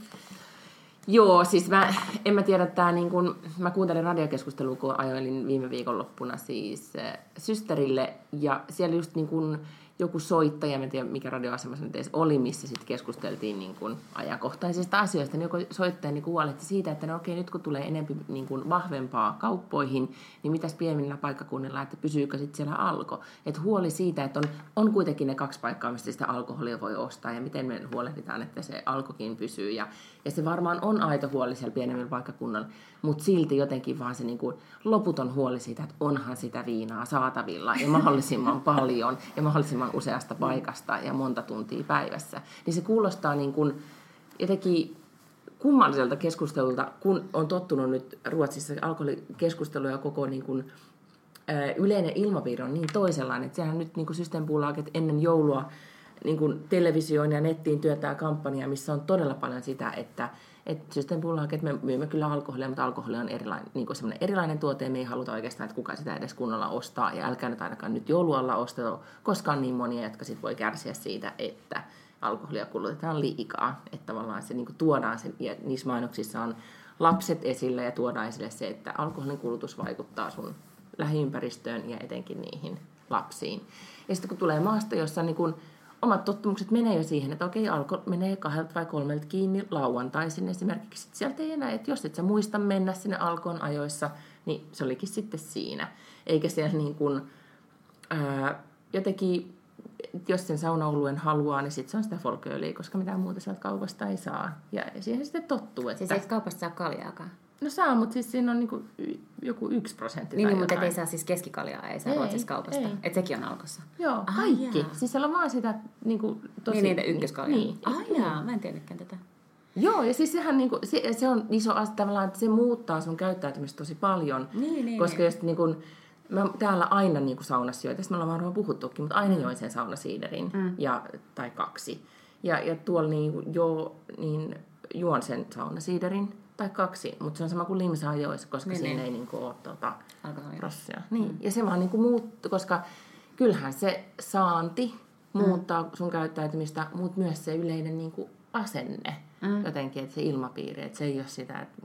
A: Joo, siis mä, en mä tiedä, että niin kun, mä kuuntelin radiokeskustelua, kun ajoilin viime viikonloppuna siis äh, systerille, ja siellä just niin kun, joku soittaja, en tiedä mikä radioasema se nyt edes oli, missä sitten keskusteltiin niin kuin ajankohtaisista asioista, niin joku soittaja niin huolehti siitä, että no okei, nyt kun tulee enemmän niin kuin vahvempaa kauppoihin, niin mitäs pienillä paikkakunnilla, että pysyykö sitten siellä alko. Että huoli siitä, että on, on kuitenkin ne kaksi paikkaa, mistä sitä alkoholia voi ostaa ja miten me huolehditaan, että se alkokin pysyy. Ja, ja se varmaan on aito huoli siellä pienemmillä paikkakunnilla, mutta silti jotenkin vaan se niin kuin loputon huoli siitä, että onhan sitä viinaa saatavilla ja mahdollisimman paljon ja mahdollisimman useasta paikasta ja monta tuntia päivässä. Niin se kuulostaa niin kuin jotenkin kummalliselta keskustelulta, kun on tottunut nyt Ruotsissa alkoholikeskustelu ja koko niin kuin, yleinen ilmapiiri on niin toisenlainen, että sehän nyt niin kuin ennen joulua niin kuin televisioon ja nettiin työtää kampanja, missä on todella paljon sitä, että sitten puhutaan, että me myymme kyllä alkoholia, mutta alkoholi on erilainen, niin kuin erilainen tuote, ja me ei haluta oikeastaan, että kukaan sitä edes kunnolla ostaa, ja älkää nyt ainakaan nyt joulualla osteta, koska on niin monia, jotka sitten voi kärsiä siitä, että alkoholia kulutetaan liikaa. Että tavallaan se niin kuin tuodaan sen, ja niissä mainoksissa on lapset esille ja tuodaan esille se, että alkoholin kulutus vaikuttaa sun lähiympäristöön ja etenkin niihin lapsiin. Ja sitten kun tulee maasta, jossa niin kuin omat tottumukset menee jo siihen, että okei, alko menee kahdelta vai kolmelta kiinni lauantaisin esimerkiksi. Sieltä ei enää, että jos et sä muista mennä sinne alkoon ajoissa, niin se olikin sitten siinä. Eikä siellä niin kuin, ää, jotenkin, jos sen saunaoluen haluaa, niin sitten se on sitä folkööliä, koska mitään muuta sieltä kaupasta ei saa. Ja siihen sitten tottuu.
B: Että... Siis ei kaupasta saa kaljaakaan?
A: No saa, mutta siis siinä on niinku joku yksi prosentti
B: Niin, niin mutta ei saa siis keskikaljaa, ei saa ei, Ruotsissa kaupasta. Ei. Et sekin on alkossa.
A: Joo, ah, kaikki. Jaa. Siis siellä on vaan sitä niinku,
B: tosi... Niin, niitä ykköskaljaa. Niin. Ah, niin. jaa, mä en tiennytkään tätä.
A: Joo, ja siis sehän niinku, se, se on iso asia tavallaan, että se muuttaa sun käyttäytymistä tosi paljon.
B: Niin, niin,
A: koska
B: niin.
A: jos niinku, mä täällä aina niinku saunassa join, tästä me ollaan varmaan puhuttukin, mutta aina join sen saunasiiderin, mm. ja, tai kaksi. Ja, ja tuolla niinku, jo, niin juon sen saunasiiderin, tai kaksi, mutta se on sama kuin limsa ajoissa, koska niin, siinä niin. ei niinku ole tuota, rossia. Niin. Mm. Ja se vaan niinku muuttuu, koska kyllähän se saanti muuttaa mm. sun käyttäytymistä, mutta myös se yleinen niinku asenne mm. jotenkin, että se ilmapiiri, että se ei ole sitä, että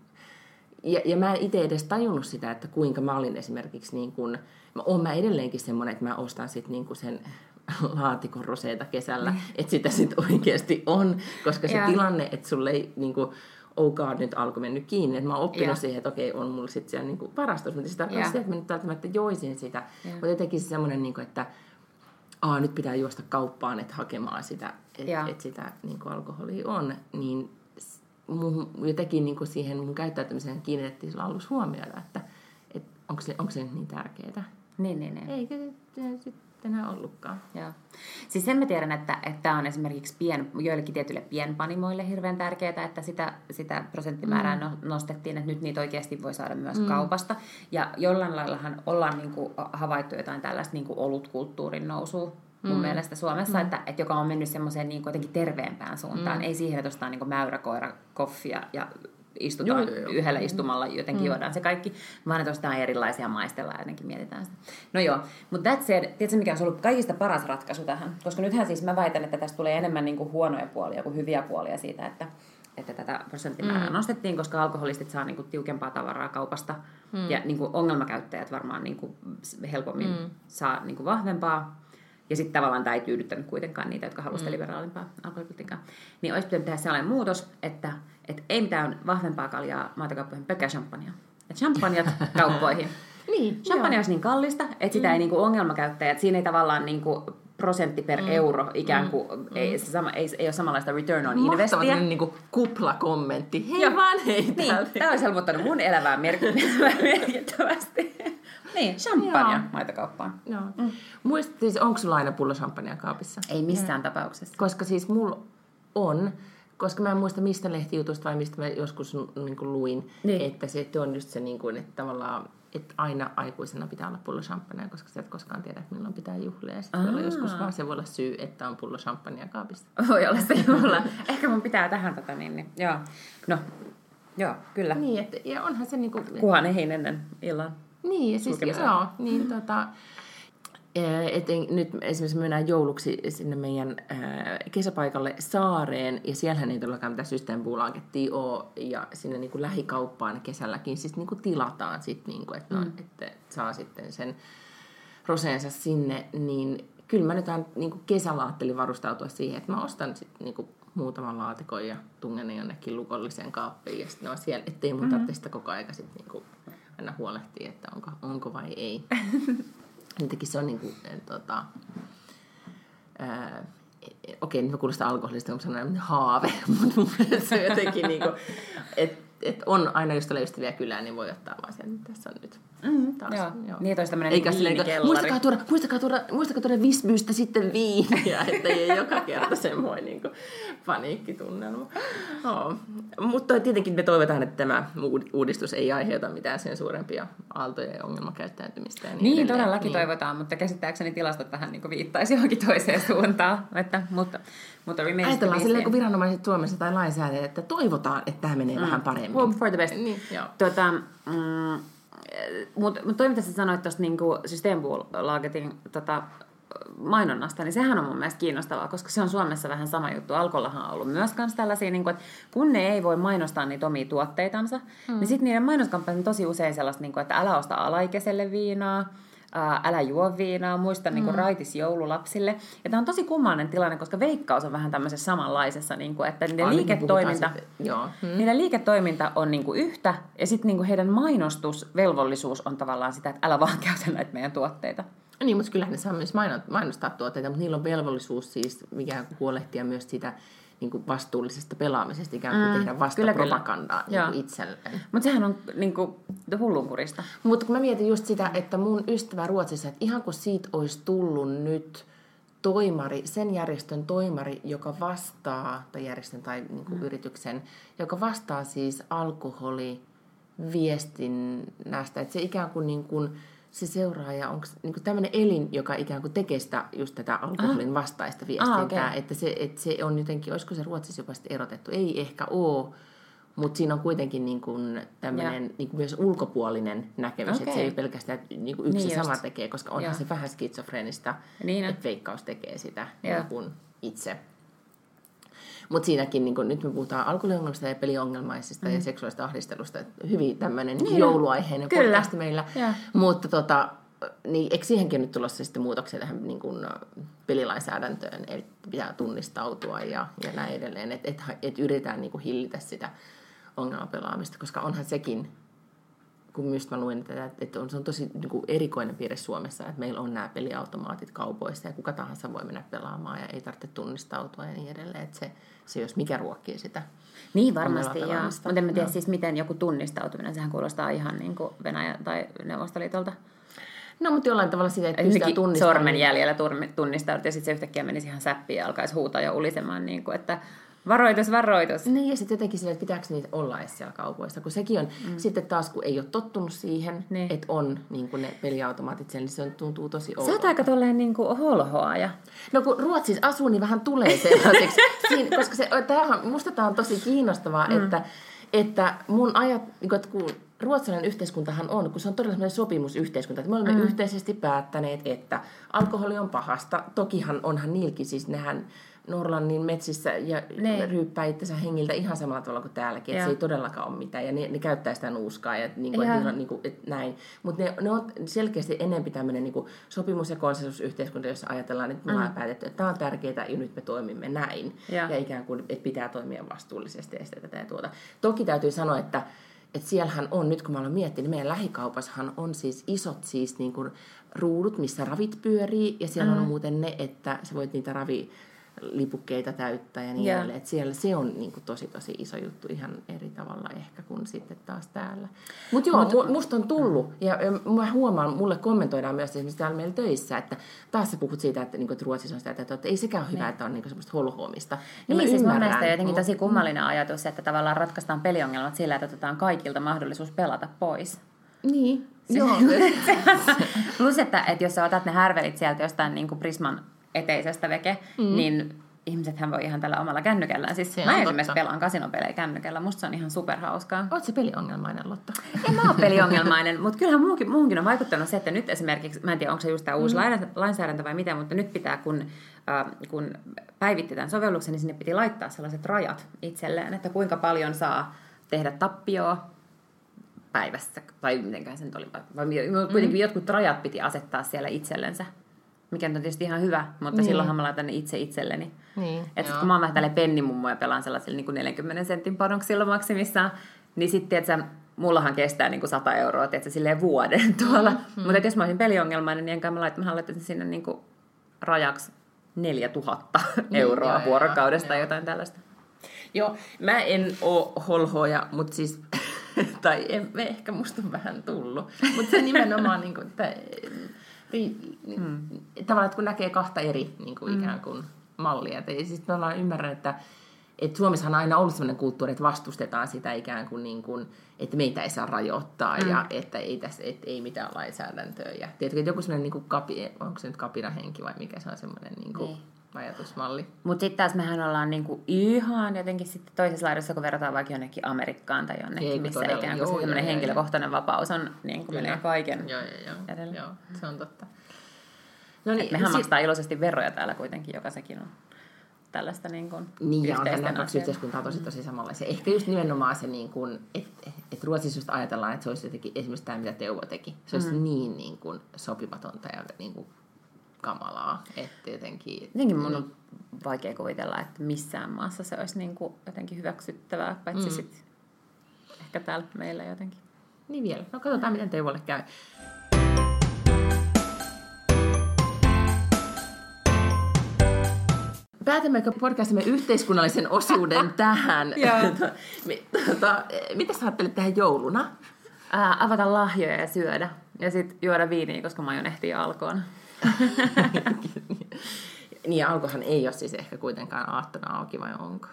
A: ja, ja mä en itse edes tajunnut sitä, että kuinka mä olin esimerkiksi niin kuin, mä oon mä edelleenkin semmoinen, että mä ostan sitten niin kuin sen laatikon roseita kesällä, mm. että sitä sitten oikeasti on, koska se ja. tilanne, että sulle ei niin kuin, oh god, nyt alkoi mennyt kiinni. Että mä oon oppinut yeah. siihen, että okei, on mulla sitten siellä niinku varastus, mutta se tarkoittaa yeah. sitä, että mä nyt välttämättä joisin sitä. Yeah. Mutta jotenkin se semmoinen, niinku, että Aa, nyt pitää juosta kauppaan, että hakemaan sitä, että yeah. et sitä niinku alkoholia on, niin mun, jotenkin niinku siihen mun käyttäytymiseen kiinnitettiin sillä alussa huomiota, että et onko se, onko se niin tärkeää.
B: Niin, niin, niin.
A: Eikä sitten enää ollutkaan.
B: Joo. Siis sen mä tiedän, että tämä on esimerkiksi pien, joillekin tietyille pienpanimoille hirveän tärkeää, että sitä, sitä prosenttimäärää mm. nostettiin, että nyt niitä oikeasti voi saada myös mm. kaupasta. Ja jollain laillahan ollaan niin kuin havaittu jotain tällaista niin kuin olutkulttuurin nousua mun mm. mielestä Suomessa, mm. että, että joka on mennyt semmoiseen niin jotenkin terveempään suuntaan. Mm. Ei siihen, että ostaa niin koira koffia ja istutaan joo, joo, joo. yhdellä istumalla, jotenkin mm. juodaan se kaikki, vaan että ostetaan erilaisia maistella ja jotenkin mietitään sitä. No joo, mutta that said, tiedätkö mikä on ollut kaikista paras ratkaisu tähän? Koska nythän siis mä väitän, että tästä tulee enemmän niin kuin huonoja puolia kuin hyviä puolia siitä, että, että tätä prosenttimäärää mm. nostettiin, koska alkoholistit saa niin kuin tiukempaa tavaraa kaupasta mm. ja niin kuin ongelmakäyttäjät varmaan niin kuin helpommin mm. saa niin kuin vahvempaa ja sitten tavallaan tämä ei tyydyttänyt kuitenkaan niitä, jotka halusivat mm. liberaalimpaa alkoholipolitiikkaa. Niin olisi pitänyt tehdä sellainen muutos, että, että ei mitään vahvempaa kaljaa maatakauppoihin, pelkkää champagnea. champanjat kauppoihin.
A: Niin,
B: Champagne olisi niin kallista, että sitä mm. ei niinku ongelmakäyttäjät, siinä ei tavallaan niinku prosentti per mm. euro ikään kuin, mm. ei, se sama, ei, ei ole samanlaista return on investia.
A: Mahtava niin kuplakommentti. Hei Joo. vaan hei
B: niin, Tämä olisi helpottanut mun elämää merkittävästi. Niin, champagne maitokauppaan.
A: Joo. Mm. Muistat siis, onko sulla aina pullo champagnea kaapissa?
B: Ei missään ja. tapauksessa.
A: Koska siis mulla on, koska mä en muista mistä lehtijutusta vai mistä mä joskus niin kuin luin, niin. että se on just se, niin kuin, että tavallaan että aina aikuisena pitää olla pullo champagnea, koska sä et koskaan tiedä, että milloin pitää juhlia. Ja sitten joskus vaan se voi olla syy, että on pullo champagnea kaapissa.
B: Voi olla se juhla. Ehkä mun pitää tähän tota niin, niin. joo. No, joo, kyllä.
A: Niin, että, ja onhan se niinku...
B: Kuhan ehin ennen illan.
A: Niin, ja siis joo, niin tota, et nyt esimerkiksi mennään jouluksi sinne meidän ää, kesäpaikalle saareen, ja siellähän ei todellakaan mitään systeempuulaakettia ole, ja sinne niin kuin lähikauppaan kesälläkin siis niin kuin tilataan sitten, niin kuin, että, no, mm. että saa sitten sen roseensa sinne, niin kyllä mä nyt niin kuin kesällä ajattelin varustautua siihen, että mä ostan sitten niin kuin muutaman laatikon ja tungen ne jonnekin lukolliseen kaappiin, ja sitten ne on siellä, ettei mun mm-hmm. tarvitse sitä koko aika sitten niin kuin aina huolehtia, että onko, onko vai ei. Jotenkin se on niin kuin, tota, ää, okei, nyt mä kuulostan alkoholista, kun sanon haave, mutta mun se on jotenkin niin kuin, että et on aina, jos tulee ystäviä kylään, niin voi ottaa vaan sen, tässä on nyt
B: mm, taas. Joo. joo. Niin, että olisi tämmöinen Eikä viinikellari.
A: Muistakaa tuoda, muistakaa tuoda, muistakaa tuoda vismyystä sitten viiniä, että ei joka kerta semmoinen niin kuin, paniikkitunnelma. Oh. Mutta tietenkin me toivotaan, että tämä uudistus ei aiheuta mitään sen suurempia aaltoja ja ongelmakäyttäytymistä. Ja
B: niin, niin todellakin niin. toivotaan, mutta käsittääkseni tilastot vähän niin viittaisi johonkin toiseen suuntaan. Että, mutta, mutta
A: Ajatellaan silleen, kun viranomaiset Suomessa tai lainsäädäntö, että toivotaan, että tämä menee mm. vähän paremmin.
B: Hope for the best. Niin, joo. Tuota, mm, mutta mut toi, mitä sä sanoit tuosta niinku Systembolagetin tota, mainonnasta, niin sehän on mun mielestä kiinnostavaa, koska se on Suomessa vähän sama juttu. Alkollahan on ollut myös kans tällaisia, niin kuin, että kun ne ei voi mainostaa niitä omia tuotteitansa, mm. niin sitten niiden mainoskampanjat on tosi usein sellaista, niin kuin, että älä osta alaikäiselle viinaa, ää, älä juo viinaa, muista niin kuin, mm. raitis joululapsille. Ja tämä on tosi kummallinen tilanne, koska veikkaus on vähän tämmöisessä samanlaisessa, niin kuin, että niiden, liiketoiminta, joo. Hmm. niiden liiketoiminta on niin kuin yhtä, ja sitten niin kuin heidän mainostusvelvollisuus on tavallaan sitä, että älä vaan käytä näitä meidän tuotteita.
A: Niin, mutta kyllähän ne saa myös mainostaa tuotteita, mutta niillä on velvollisuus siis mikä huolehtia myös sitä niin kuin vastuullisesta pelaamisesta, ikään kuin mm, tehdä vastapropagandaa niin kuin itselleen.
B: Mutta sehän on niin kuin, hullunkurista.
A: Mutta kun mä mietin just sitä, että mun ystävä Ruotsissa, että ihan kun siitä olisi tullut nyt toimari, sen järjestön toimari, joka vastaa, tai järjestön tai niin kuin mm. yrityksen, joka vastaa siis alkoholiviestinnästä, että se ikään kuin, niin kuin se seuraaja, onko niin tämmöinen elin, joka ikään kuin tekee sitä, just tätä alkoholin vastaista viestintää, ah, okay. että, se, että se on jotenkin, olisiko se Ruotsissa jopa erotettu? Ei ehkä ole, mutta siinä on kuitenkin niin kuin tämmöinen niin kuin myös ulkopuolinen näkemys, okay. että se ei pelkästään niin kuin yksi niin sama just. tekee, koska onhan ja. se vähän skitsofrenista, niin että veikkaus tekee sitä niin kuin itse. Mutta siinäkin, niin kun, nyt me puhutaan alkoholiongelmista ja peliongelmaisista mm. ja seksuaalista ahdistelusta, hyvin tämmöinen niin, jouluaiheinen kyllä. podcast meillä. Ja. Mutta tota, niin eikö siihenkin nyt tulossa sitten muutoksia tähän niin kuin pelilainsäädäntöön, eli pitää tunnistautua ja, ja näin edelleen, että et, et yritetään niin kuin hillitä sitä ongelmapelaamista, koska onhan sekin kun myös mä luin, että, että on, se on tosi niin kuin erikoinen piirre Suomessa, että meillä on nämä peliautomaatit kaupoissa ja kuka tahansa voi mennä pelaamaan ja ei tarvitse tunnistautua ja niin edelleen. Että se, se jos mikä ruokkii sitä.
B: Niin varmasti, joo. Mutta en mä tiedä no. siis miten joku tunnistautuminen, sehän kuulostaa ihan niin kuin Venäjä tai Neuvostoliitolta.
A: No, mutta jollain tavalla sitä, että pystytään
B: tunnistamaan. Sormenjäljellä tunnistaudut ja sitten se yhtäkkiä menisi ihan säppiin ja alkaisi huutaa ja ulisemaan, niin kuin, että Varoitus, varoitus.
A: Niin, ja sitten jotenkin sille, että pitääkö niitä olla edes siellä kaupoissa, kun sekin on, mm. sitten taas kun ei ole tottunut siihen, niin. että on niin kuin ne peliautomaatit siellä, niin se tuntuu tosi oudolta.
B: Sä oot aika tolleen niin kuin holhoaja.
A: No kun Ruotsissa asuu, niin vähän tulee sellaiseksi, siinä, koska se, tämähän, musta tämä on tosi kiinnostavaa, mm. että, että mun ajat, niin että kun ruotsalainen yhteiskuntahan on, kun se on todella sellainen sopimusyhteiskunta, että me olemme mm. yhteisesti päättäneet, että alkoholi on pahasta. Tokihan onhan niilläkin, siis nehän Norlannin metsissä ja ne. ryyppää itsensä hengiltä ihan samalla tavalla kuin täälläkin, että se ei todellakaan ole mitään. Ja ne, ne käyttää sitä nuuskaa ja niin kuin, että niin kuin, että näin. Mutta ne, ne on selkeästi enemmän tämmöinen niin sopimus- ja konsensusyhteiskunta, jossa ajatellaan, että me ollaan mm. päätetty, että tämä on tärkeää ja nyt me toimimme näin. Ja, ja ikään kuin, että pitää toimia vastuullisesti ja sitä tätä ja tuota. Toki täytyy sanoa, että että siellähän on, nyt kun mä olen miettinyt, niin meidän lähikaupassahan on siis isot siis niin kuin ruudut, missä ravit pyörii, ja siellä mm. on muuten ne, että sä voit niitä ravi lipukkeita täyttää ja niin
B: Joo.
A: edelleen. Et siellä se on niin kuin, tosi tosi iso juttu ihan eri tavalla ehkä kuin sitten taas täällä. Mutta joo, Mut, musta on tullut ja, mä huomaan, mulle kommentoidaan myös esimerkiksi täällä meillä töissä, että taas sä puhut siitä, että, niin että Ruotsissa on sitä, että, että ei sekään ole hyvä, että on niin kuin, semmoista holhoamista. Ja
B: Niin, siis mun mielestä jotenkin tosi kummallinen ajatus, että tavallaan ratkaistaan peliongelmat sillä, että otetaan kaikilta mahdollisuus pelata pois.
A: Niin, joo.
B: Plus, että, että jos sä otat ne härvelit sieltä jostain niin kuin Prisman eteisestä veke, mm. niin ihmisethän voi ihan tällä omalla kännykällään. Siis
A: Se
B: mä esimerkiksi
A: totta.
B: pelaan kasinopelejä kännykällä. Musta se on ihan superhauskaa.
A: Oot se peliongelmainen, Lotta?
B: En mä ole peliongelmainen, mutta kyllähän muukin, muuhunkin on vaikuttanut se, että nyt esimerkiksi, mä en tiedä onko se just tämä uusi mm. lainsäädäntö vai mitä, mutta nyt pitää, kun, äh, kun päivitti tämän sovelluksen, niin sinne piti laittaa sellaiset rajat itselleen, että kuinka paljon saa tehdä tappioa päivässä, tai mitenkään se nyt oli, vai kuitenkin mm. jotkut rajat piti asettaa siellä itsellensä, mikä on tietysti ihan hyvä, mutta
A: Niin.
B: silloinhan mä laitan ne itse itselleni.
A: Niin,
B: Että kun mä oon vähän tälleen pennimummo ja pelaan sellaisilla niin kuin 40 sentin panoksilla maksimissaan, niin sitten että mullahan kestää niin kuin 100 euroa, tiedätkö, silleen vuoden tuolla. Mm-hmm. Mutta jos mä olisin peliongelmainen, niin enkä mä laitan, mä laittaisin sinne niin kuin rajaksi 4000 euroa
A: joo,
B: vuorokaudesta tai
A: joo.
B: jotain tällaista.
A: Joo, mä en oo holhoja, mutta siis, tai en, ehkä musta on vähän tullut. Mutta se nimenomaan, niin kuin, että, mm. tavallaan, että kun näkee kahta eri niin kuin mm. ikään kuin mallia. Et, ei- siis tavallaan ymmärrän, että et Suomessahan on aina ollut sellainen kulttuuri, että vastustetaan sitä ikään kuin, niin kuin että meitä ei saa rajoittaa mm. ja että ei, tässä, et, ei mitään lainsäädäntöä. Ja tiedätkö, että joku sellainen niin kuin kapi, onko se nyt kapinahenki vai mikä se on semmoinen niin kuin
B: Niin.
A: Ajatusmalli.
B: Mutta sitten taas mehän ollaan niinku ihan jotenkin sitten toisessa laidassa, kun verrataan vaikka jonnekin Amerikkaan tai jonnekin,
A: Ei,
B: missä
A: todella,
B: ikään kuin
A: joo,
B: se semmoinen
A: joo, joo,
B: henkilökohtainen vapaus on, niin kuin menee kaiken.
A: Joo, joo, joo.
B: edelle.
A: joo se on totta. No
B: Et mehän
A: sit-
B: maksetaan iloisesti veroja täällä kuitenkin, joka sekin on tällaista niin kuin
A: Niin, ja nämä kaksi yhteiskuntaa tosi tosi samanlaisia. Ehkä just nimenomaan se, niin kuin, että et Ruotsissa just ajatellaan, että se olisi jotenkin esimerkiksi tämä, mitä Teuvo teki. Se olisi mm. niin, niin kuin, sopimatonta ja niin kuin, kamalaa, että jotenkin...
B: Jotenkin mun on vaikea kuvitella, että missään maassa se olisi niin kuin jotenkin hyväksyttävää, paitsi mm. sit ehkä täällä meillä jotenkin.
A: Niin vielä. No katsotaan, miten Teuvolle käy. Päätämmekö podcastimme yhteiskunnallisen osuuden tähän? Mi- tota, mitä sä ajattelet tähän jouluna?
B: Ää, avata lahjoja ja syödä. Ja sitten juoda viiniä, koska mä aion ehtiä alkoon.
A: Niin, alkohan ei ole siis ehkä kuitenkaan aattona auki, vai onko?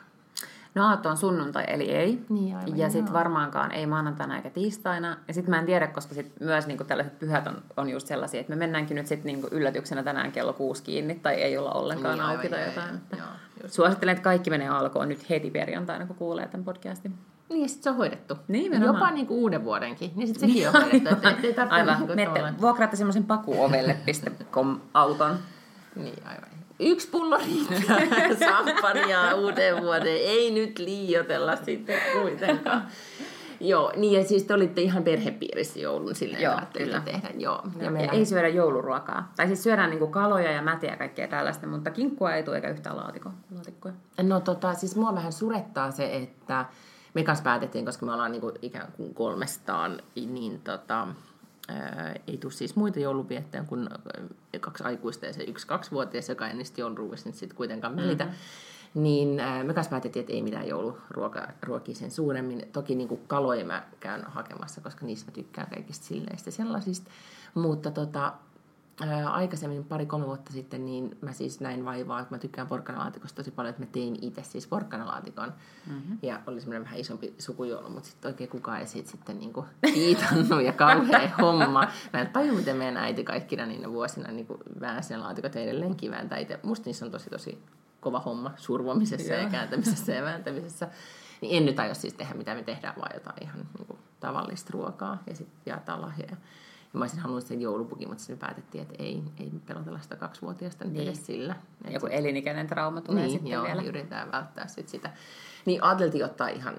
B: No aatto on sunnuntai, eli ei.
A: Niin, aivan,
B: ja sitten varmaankaan ei maanantaina eikä tiistaina. Ja sitten mä en tiedä, koska sit myös niinku tällaiset pyhät on, on just sellaisia, että me mennäänkin nyt sitten niinku yllätyksenä tänään kello kuusi kiinni, tai ei olla ollenkaan
A: Niin, aivan,
B: auki tai
A: joo,
B: jotain.
A: joo,
B: Että
A: joo, just.
B: Suosittelen, että kaikki menee alkoon nyt heti perjantaina, kun kuulee tämän podcastin.
A: Niin, ja sitten se on hoidettu.
B: Nimenomaan.
A: Jopa niinku uuden vuodenkin. Niin sitten sekin on hoidettu. Ei tarvitse
B: Aivan. Menette,
A: tavallaan-
B: vuokraatte semmoisen pakuovelle.com auton.
A: Niin, aivan. Yksi pullo riittää sampania uuden vuoden. Ei nyt liiotella sitten kuitenkaan. Joo, niin ja siis te olitte ihan perhepiirissä joulun silleen,
B: Joo, kyllä.
A: tehdä. Joo,
B: Ja
A: ja
B: me ei syödä jouluruokaa. Tai siis syödään niinku kaloja ja mätiä ja kaikkea tällaista, mutta kinkkua ei tule eikä yhtään laatiko, laatikkoja.
A: No tota, siis mua vähän surettaa se, että me kanssa päätettiin, koska me ollaan niinku ikään kuin kolmestaan, niin tota, ää, ei tule siis muita jouluviettejä kuin kaksi aikuista ja se yksi kaksivuotias, joka ei niistä jouluruuista nyt sitten kuitenkaan välitä. Mm-hmm. Niin ää, me kanssa päätettiin, että ei mitään jouluruokia sen suuremmin. Toki niin kuin kaloja mä käyn hakemassa, koska niistä mä tykkään kaikista silleistä sellaisista. Mutta tota, ää, aikaisemmin, pari-kolme vuotta sitten, niin mä siis näin vaivaa, että mä tykkään porkkanalaatikosta tosi paljon, että mä tein itse siis porkkanalaatikon. Mm-hmm. Ja oli semmoinen vähän isompi sukujoulu, mutta sitten oikein kukaan ei siitä sitten niinku kiitannut ja kauhea homma. Mä en tajua, miten meidän äiti kaikkina niinä vuosina niinku väänsi ne laatikot ja vääntää itse. Musta niissä on tosi tosi kova homma survomisessa ja kääntämisessä ja vääntämisessä. Niin en nyt aio siis tehdä mitä me tehdään, vaan jotain ihan niinku tavallista ruokaa ja sitten jaetaan lahjoja. Ja mä olisin halunnut sen joulupukin, mutta sitten me päätettiin, että ei, ei pelotella sitä kaksivuotiaasta nyt
B: Niin.
A: edes sillä. Et
B: Joku elinikäinen trauma tulee
A: niin,
B: sitten
A: joo,
B: vielä.
A: yritetään välttää sit sitä. Niin ajateltiin ottaa ihan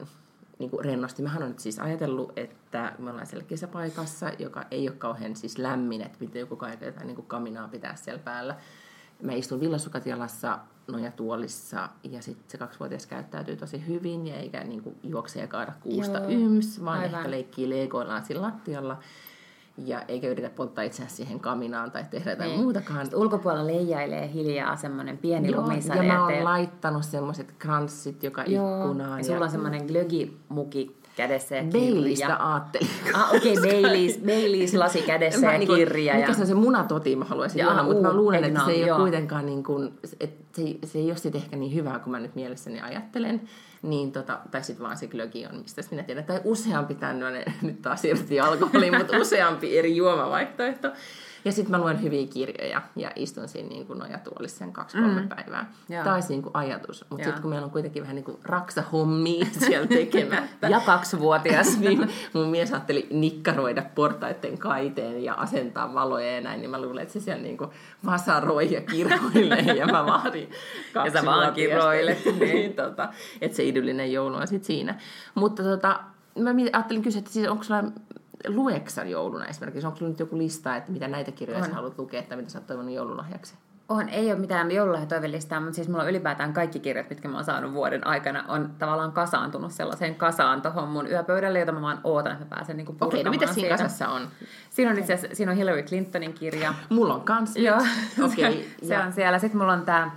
A: niin kuin rennosti. Mähän on nyt siis ajatellut, että me ollaan siellä kesäpaikassa, joka ei ole kauhean siis lämmin, että miten joku kaiken jotain niin kuin kaminaa pitää siellä päällä. Mä istun villasukatialassa nojatuolissa ja sitten se kaksivuotias käyttäytyy tosi hyvin ja eikä niin kuin, juokse ja kaada kuusta
B: Joo,
A: yms, vaan
B: aivan.
A: ehkä leikkii leikoillaan siinä lattialla ja eikä yritä polttaa itseään siihen kaminaan tai tehdä jotain
B: Niin.
A: muutakaan.
B: Sitten ulkopuolella leijailee hiljaa semmoinen pieni
A: Joo,
B: lumisade.
A: ja mä oon
B: eteen.
A: laittanut semmoiset kranssit joka
B: Joo,
A: ikkunaan.
B: ja sulla on semmoinen glögimuki kädessä ja
A: Baileystä
B: kirja.
A: ajattelin.
B: Ah, okei, okay, Baileys, Baileys lasi kädessä
A: Mä
B: ja
A: niinku-
B: kirja.
A: Mikä
B: Ja...
A: se on se munatoti, mä haluaisin juoda, mutta mä
B: uu,
A: luulen, että se ei
B: eggnog,
A: ole
B: joo.
A: kuitenkaan niin kuin, että se, ei- se ei ole sitten ehkä niin hyvää, kuin mä nyt mielessäni ajattelen. Niin tota, tai sitten vaan se glögi on, mistä minä tiedän. Tai useampi tämmöinen, nyt taas siirryttiin alkoholiin, mutta useampi eri juomavaihtoehto. Ja sitten mä luen hyviä kirjoja ja istun siinä niin kuin nojatuolissa sen kaksi-kolme mm. päivää.
B: Joo.
A: Tämä olisi niin kuin ajatus. Mutta sitten kun meillä on kuitenkin vähän niin kuin raksahommia siellä tekemättä.
B: ja kaksivuotias.
A: niin mun mies ajatteli nikkaroida portaiden kaiteen ja asentaa valoja ja näin, niin mä luulen, että se siellä niinku vasaroi ja kiroilee ja mä vaadin
B: Ja sä vaan kiroilet, niin.
A: niin, tota, että se idyllinen joulu on sitten siinä. Mutta tota, mä ajattelin kysyä, että siis onko sulla lueksa jouluna esimerkiksi? Onko nyt joku lista, että mitä näitä kirjoja sä
B: On.
A: haluat lukea, että mitä sä oot toivonut joululahjaksi?
B: On, ei ole mitään joululahjatoivelistaa, mutta siis mulla on ylipäätään kaikki kirjat, mitkä mä oon saanut vuoden aikana, on tavallaan kasaantunut sellaiseen kasaan tuohon mun yöpöydälle, jota mä vaan ootan, että mä pääsen niinku
A: Okei, no mitä siinä
B: siitä.
A: kasassa on?
B: Siinä on itse asiassa, siinä on Hillary Clintonin kirja.
A: Mulla on kans.
B: Joo,
A: Okei,
B: se, se
A: ja-
B: on siellä. Sitten mulla on tämä,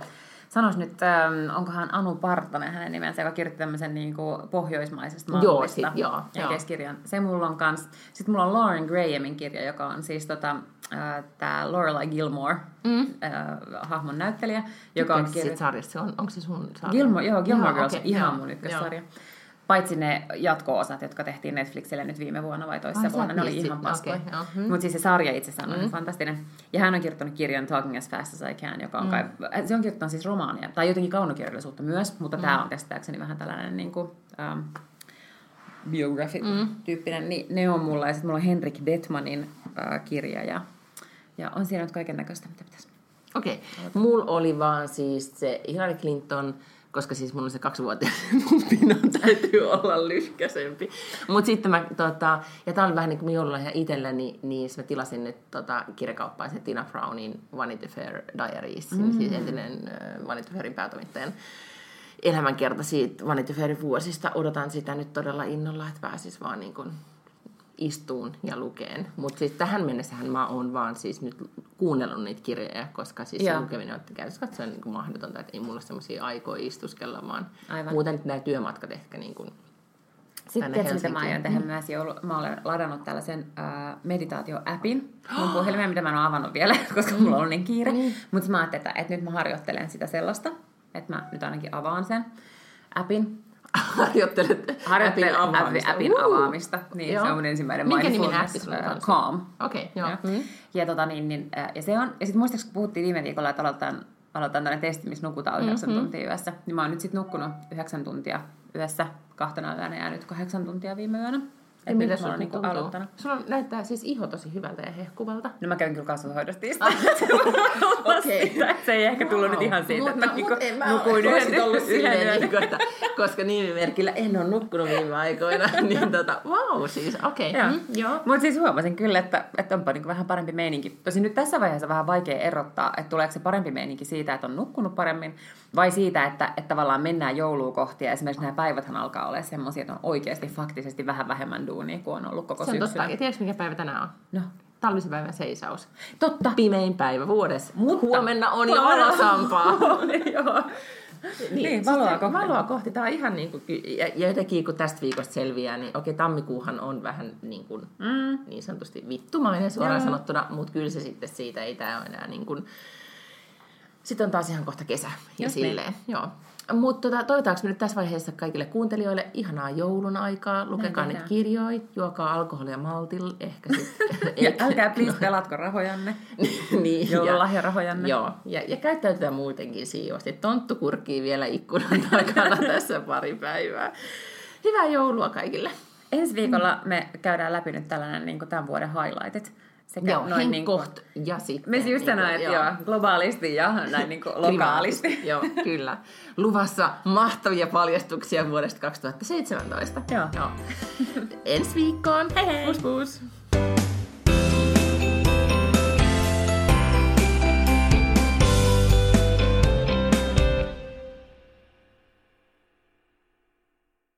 B: sanois nyt, ähm, onkohan Anu Partanen hänen nimensä, joka kirjoitti tämmöisen niin kuin pohjoismaisesta
A: Joo,
B: mallista
A: sit- joo,
B: ja
A: joo.
B: keskirjan. Se mulla on kans. Sitten mulla on Lauren Grahamin kirja, joka on siis tota, äh, tämä Lorelai Gilmore, mm. äh, hahmon näyttelijä, joka on
A: Tykkäätkö siitä
B: kirjoittanut...
A: sarjasta? Se on, onko se sun sarja?
B: Gilmore, joo, Gilmore
A: Joo,
B: Girls,
A: okei,
B: ihan
A: joo,
B: mun
A: joo.
B: Paitsi ne jatko-osat, jotka tehtiin Netflixille nyt viime vuonna vai toissa
A: Ai,
B: vuonna, ne oli ihan paskoja.
A: okei, joo. Mm.
B: Mutta siis se sarja itsessään on mm. fantastinen. Ja hän on kirjoittanut kirjan Talking as Fast as I Can, joka on mm. kai, se on kirjoittanut siis romaania, tai jotenkin kaunokirjallisuutta myös, mutta mm. tämä on käsittääkseni vähän tällainen niin kuin, um, biography-tyyppinen, niin ne on mulla. Ja sitten mulla on Henrik Detmanin uh, kirja ja, ja on siinä nyt kaiken näköistä, mitä pitäisi.
A: Okei. Okay. Mulla oli vaan siis se Hillary Clinton, koska siis mulla on se kaksivuotias, mun pinon täytyy olla lyhkäsempi. Mutta sitten mä, tota, ja tää oli vähän niin kuin joululahja itselleni, niin mä tilasin nyt tota, kirjakauppaan se Tina Brownin Vanity Fair Diaries, mm. siis entinen äh, Vanity Fairin päätoimittajan elämänkerta siitä Vanity Fairin vuosista. Odotan sitä nyt todella innolla, että pääsis vaan niin kuin istuun ja lukeen. Mutta siis tähän mennessähän mä oon vaan siis nyt kuunnellut niitä kirjoja, koska siis
B: Joo.
A: lukeminen on käytössä katsoen niin kuin mahdotonta, että ei mulla semmoisia aikoja istuskella, vaan
B: Aivan.
A: muuten nämä työmatkat ehkä niin kuin
B: Sitten tiedätkö, mitä mä aion tehdä myös joulu? Mä olen ladannut tällaisen äh, meditaatio-appin mun puhelimeen, mitä mä en ole avannut vielä, koska mulla on niin kiire.
A: Niin.
B: Mutta mä ajattelin, että, että nyt mä harjoittelen sitä sellaista, että mä nyt ainakin avaan sen appin.
A: Harjoittelet
B: Harjoittelen
A: appin
B: appin,
A: avaamista.
B: appin
A: Uh!
B: avaamista. Niin,
A: Joo.
B: se on mun ensimmäinen
A: Minkä
B: mindfulness,
A: appi sulla on
B: äh,
A: kanssa?
B: Calm.
A: Okei, joo.
B: Ja,
A: Mm.
B: ja, tota, niin, niin, äh, ja se on, ja sitten muistaakseni kun puhuttiin viime viikolla, että aloitetaan, aloitetaan tällainen testi, missä nukutaan yhdeksän
A: Mhm.
B: tuntia yössä, niin mä oon nyt sitten nukkunut yhdeksän tuntia yössä kahtena yönä ja nyt kahdeksan tuntia viime yönä.
A: Ja
B: Et
A: mitä sulla
B: oon niinku
A: tuntuu?
B: aloittanut.
A: Sulla näyttää siis iho tosi hyvältä ja hehkuvalta.
B: No mä kävin kyllä kasvohoidossa
A: Ah. Okei.
B: se ei ehkä tullut nyt ihan siitä, että mä niinku
A: mut en mä
B: nukuin yhden,
A: ollut
B: yhden
A: silleen, niin kuin, että, koska nimimerkillä en ole nukkunut viime aikoina, niin tota, wow, siis okei. Okay.
B: Joo.
A: Mm, joo.
B: Mutta siis huomasin kyllä, että, että onpa niin vähän parempi meininki. Tosin nyt tässä vaiheessa vähän vaikea erottaa, että tuleeko se parempi meininki siitä, että on nukkunut paremmin, vai siitä, että, että tavallaan mennään joulua kohti. Ja esimerkiksi nämä päiväthän alkaa olla semmoisia, että on oikeasti faktisesti vähän vähemmän duunia kuin on ollut koko
A: Se on totta.
B: syksyn.
A: Ja tiedätkö, mikä päivä tänään on?
B: No,
A: Talvisen päivän seisaus.
B: totta.
A: Pimein päivä vuodessa.
B: Mutta-
A: Huomenna on jo
B: Valo-
A: valosampaa.
B: Joo. Niin, valoa
A: siis
B: kohti.
A: Valoa kohti. Tämä on ihan niin kuin, ja, ja jotenkin kun tästä viikosta selviää, niin okei, tammikuuhan on vähän niin, kuin,
B: Mm.
A: niin sanotusti vittumainen suoraan
B: Joo.
A: sanottuna, mutta kyllä se sitten siitä ei tämä ole enää niin kuin, sitten on taas ihan kohta kesä ja
B: Just niin.
A: silleen, joo. Mutta tota, toivotaanko me nyt tässä vaiheessa kaikille kuuntelijoille ihanaa joulun aikaa, lukekaa niitä kirjoja, juokaa alkoholia maltilla, ehkä sitten.
B: Ja älkää please pelatko rahojanne.
A: niin, ja-
B: Joululahjarahojanne.
A: Joo, ja, ja käyttäytytään muutenkin siivosti. Tonttu kurkkii vielä ikkunan takana tässä pari päivää. Hyvää joulua kaikille.
B: Ensi viikolla me käydään läpi nyt tällainen niin tämän vuoden highlightit. Sekä
A: Joo,
B: noin niin kuin,
A: Henkoht ja sitten...
B: me just sanoin, että joo, globaalisti ja näin niin kuin lokaalisti.
A: Joo, kyllä. Luvassa mahtavia paljastuksia vuodesta 2017.
B: Joo.
A: joo. Ensi viikkoon.
B: Hei hei!
A: Pus pus.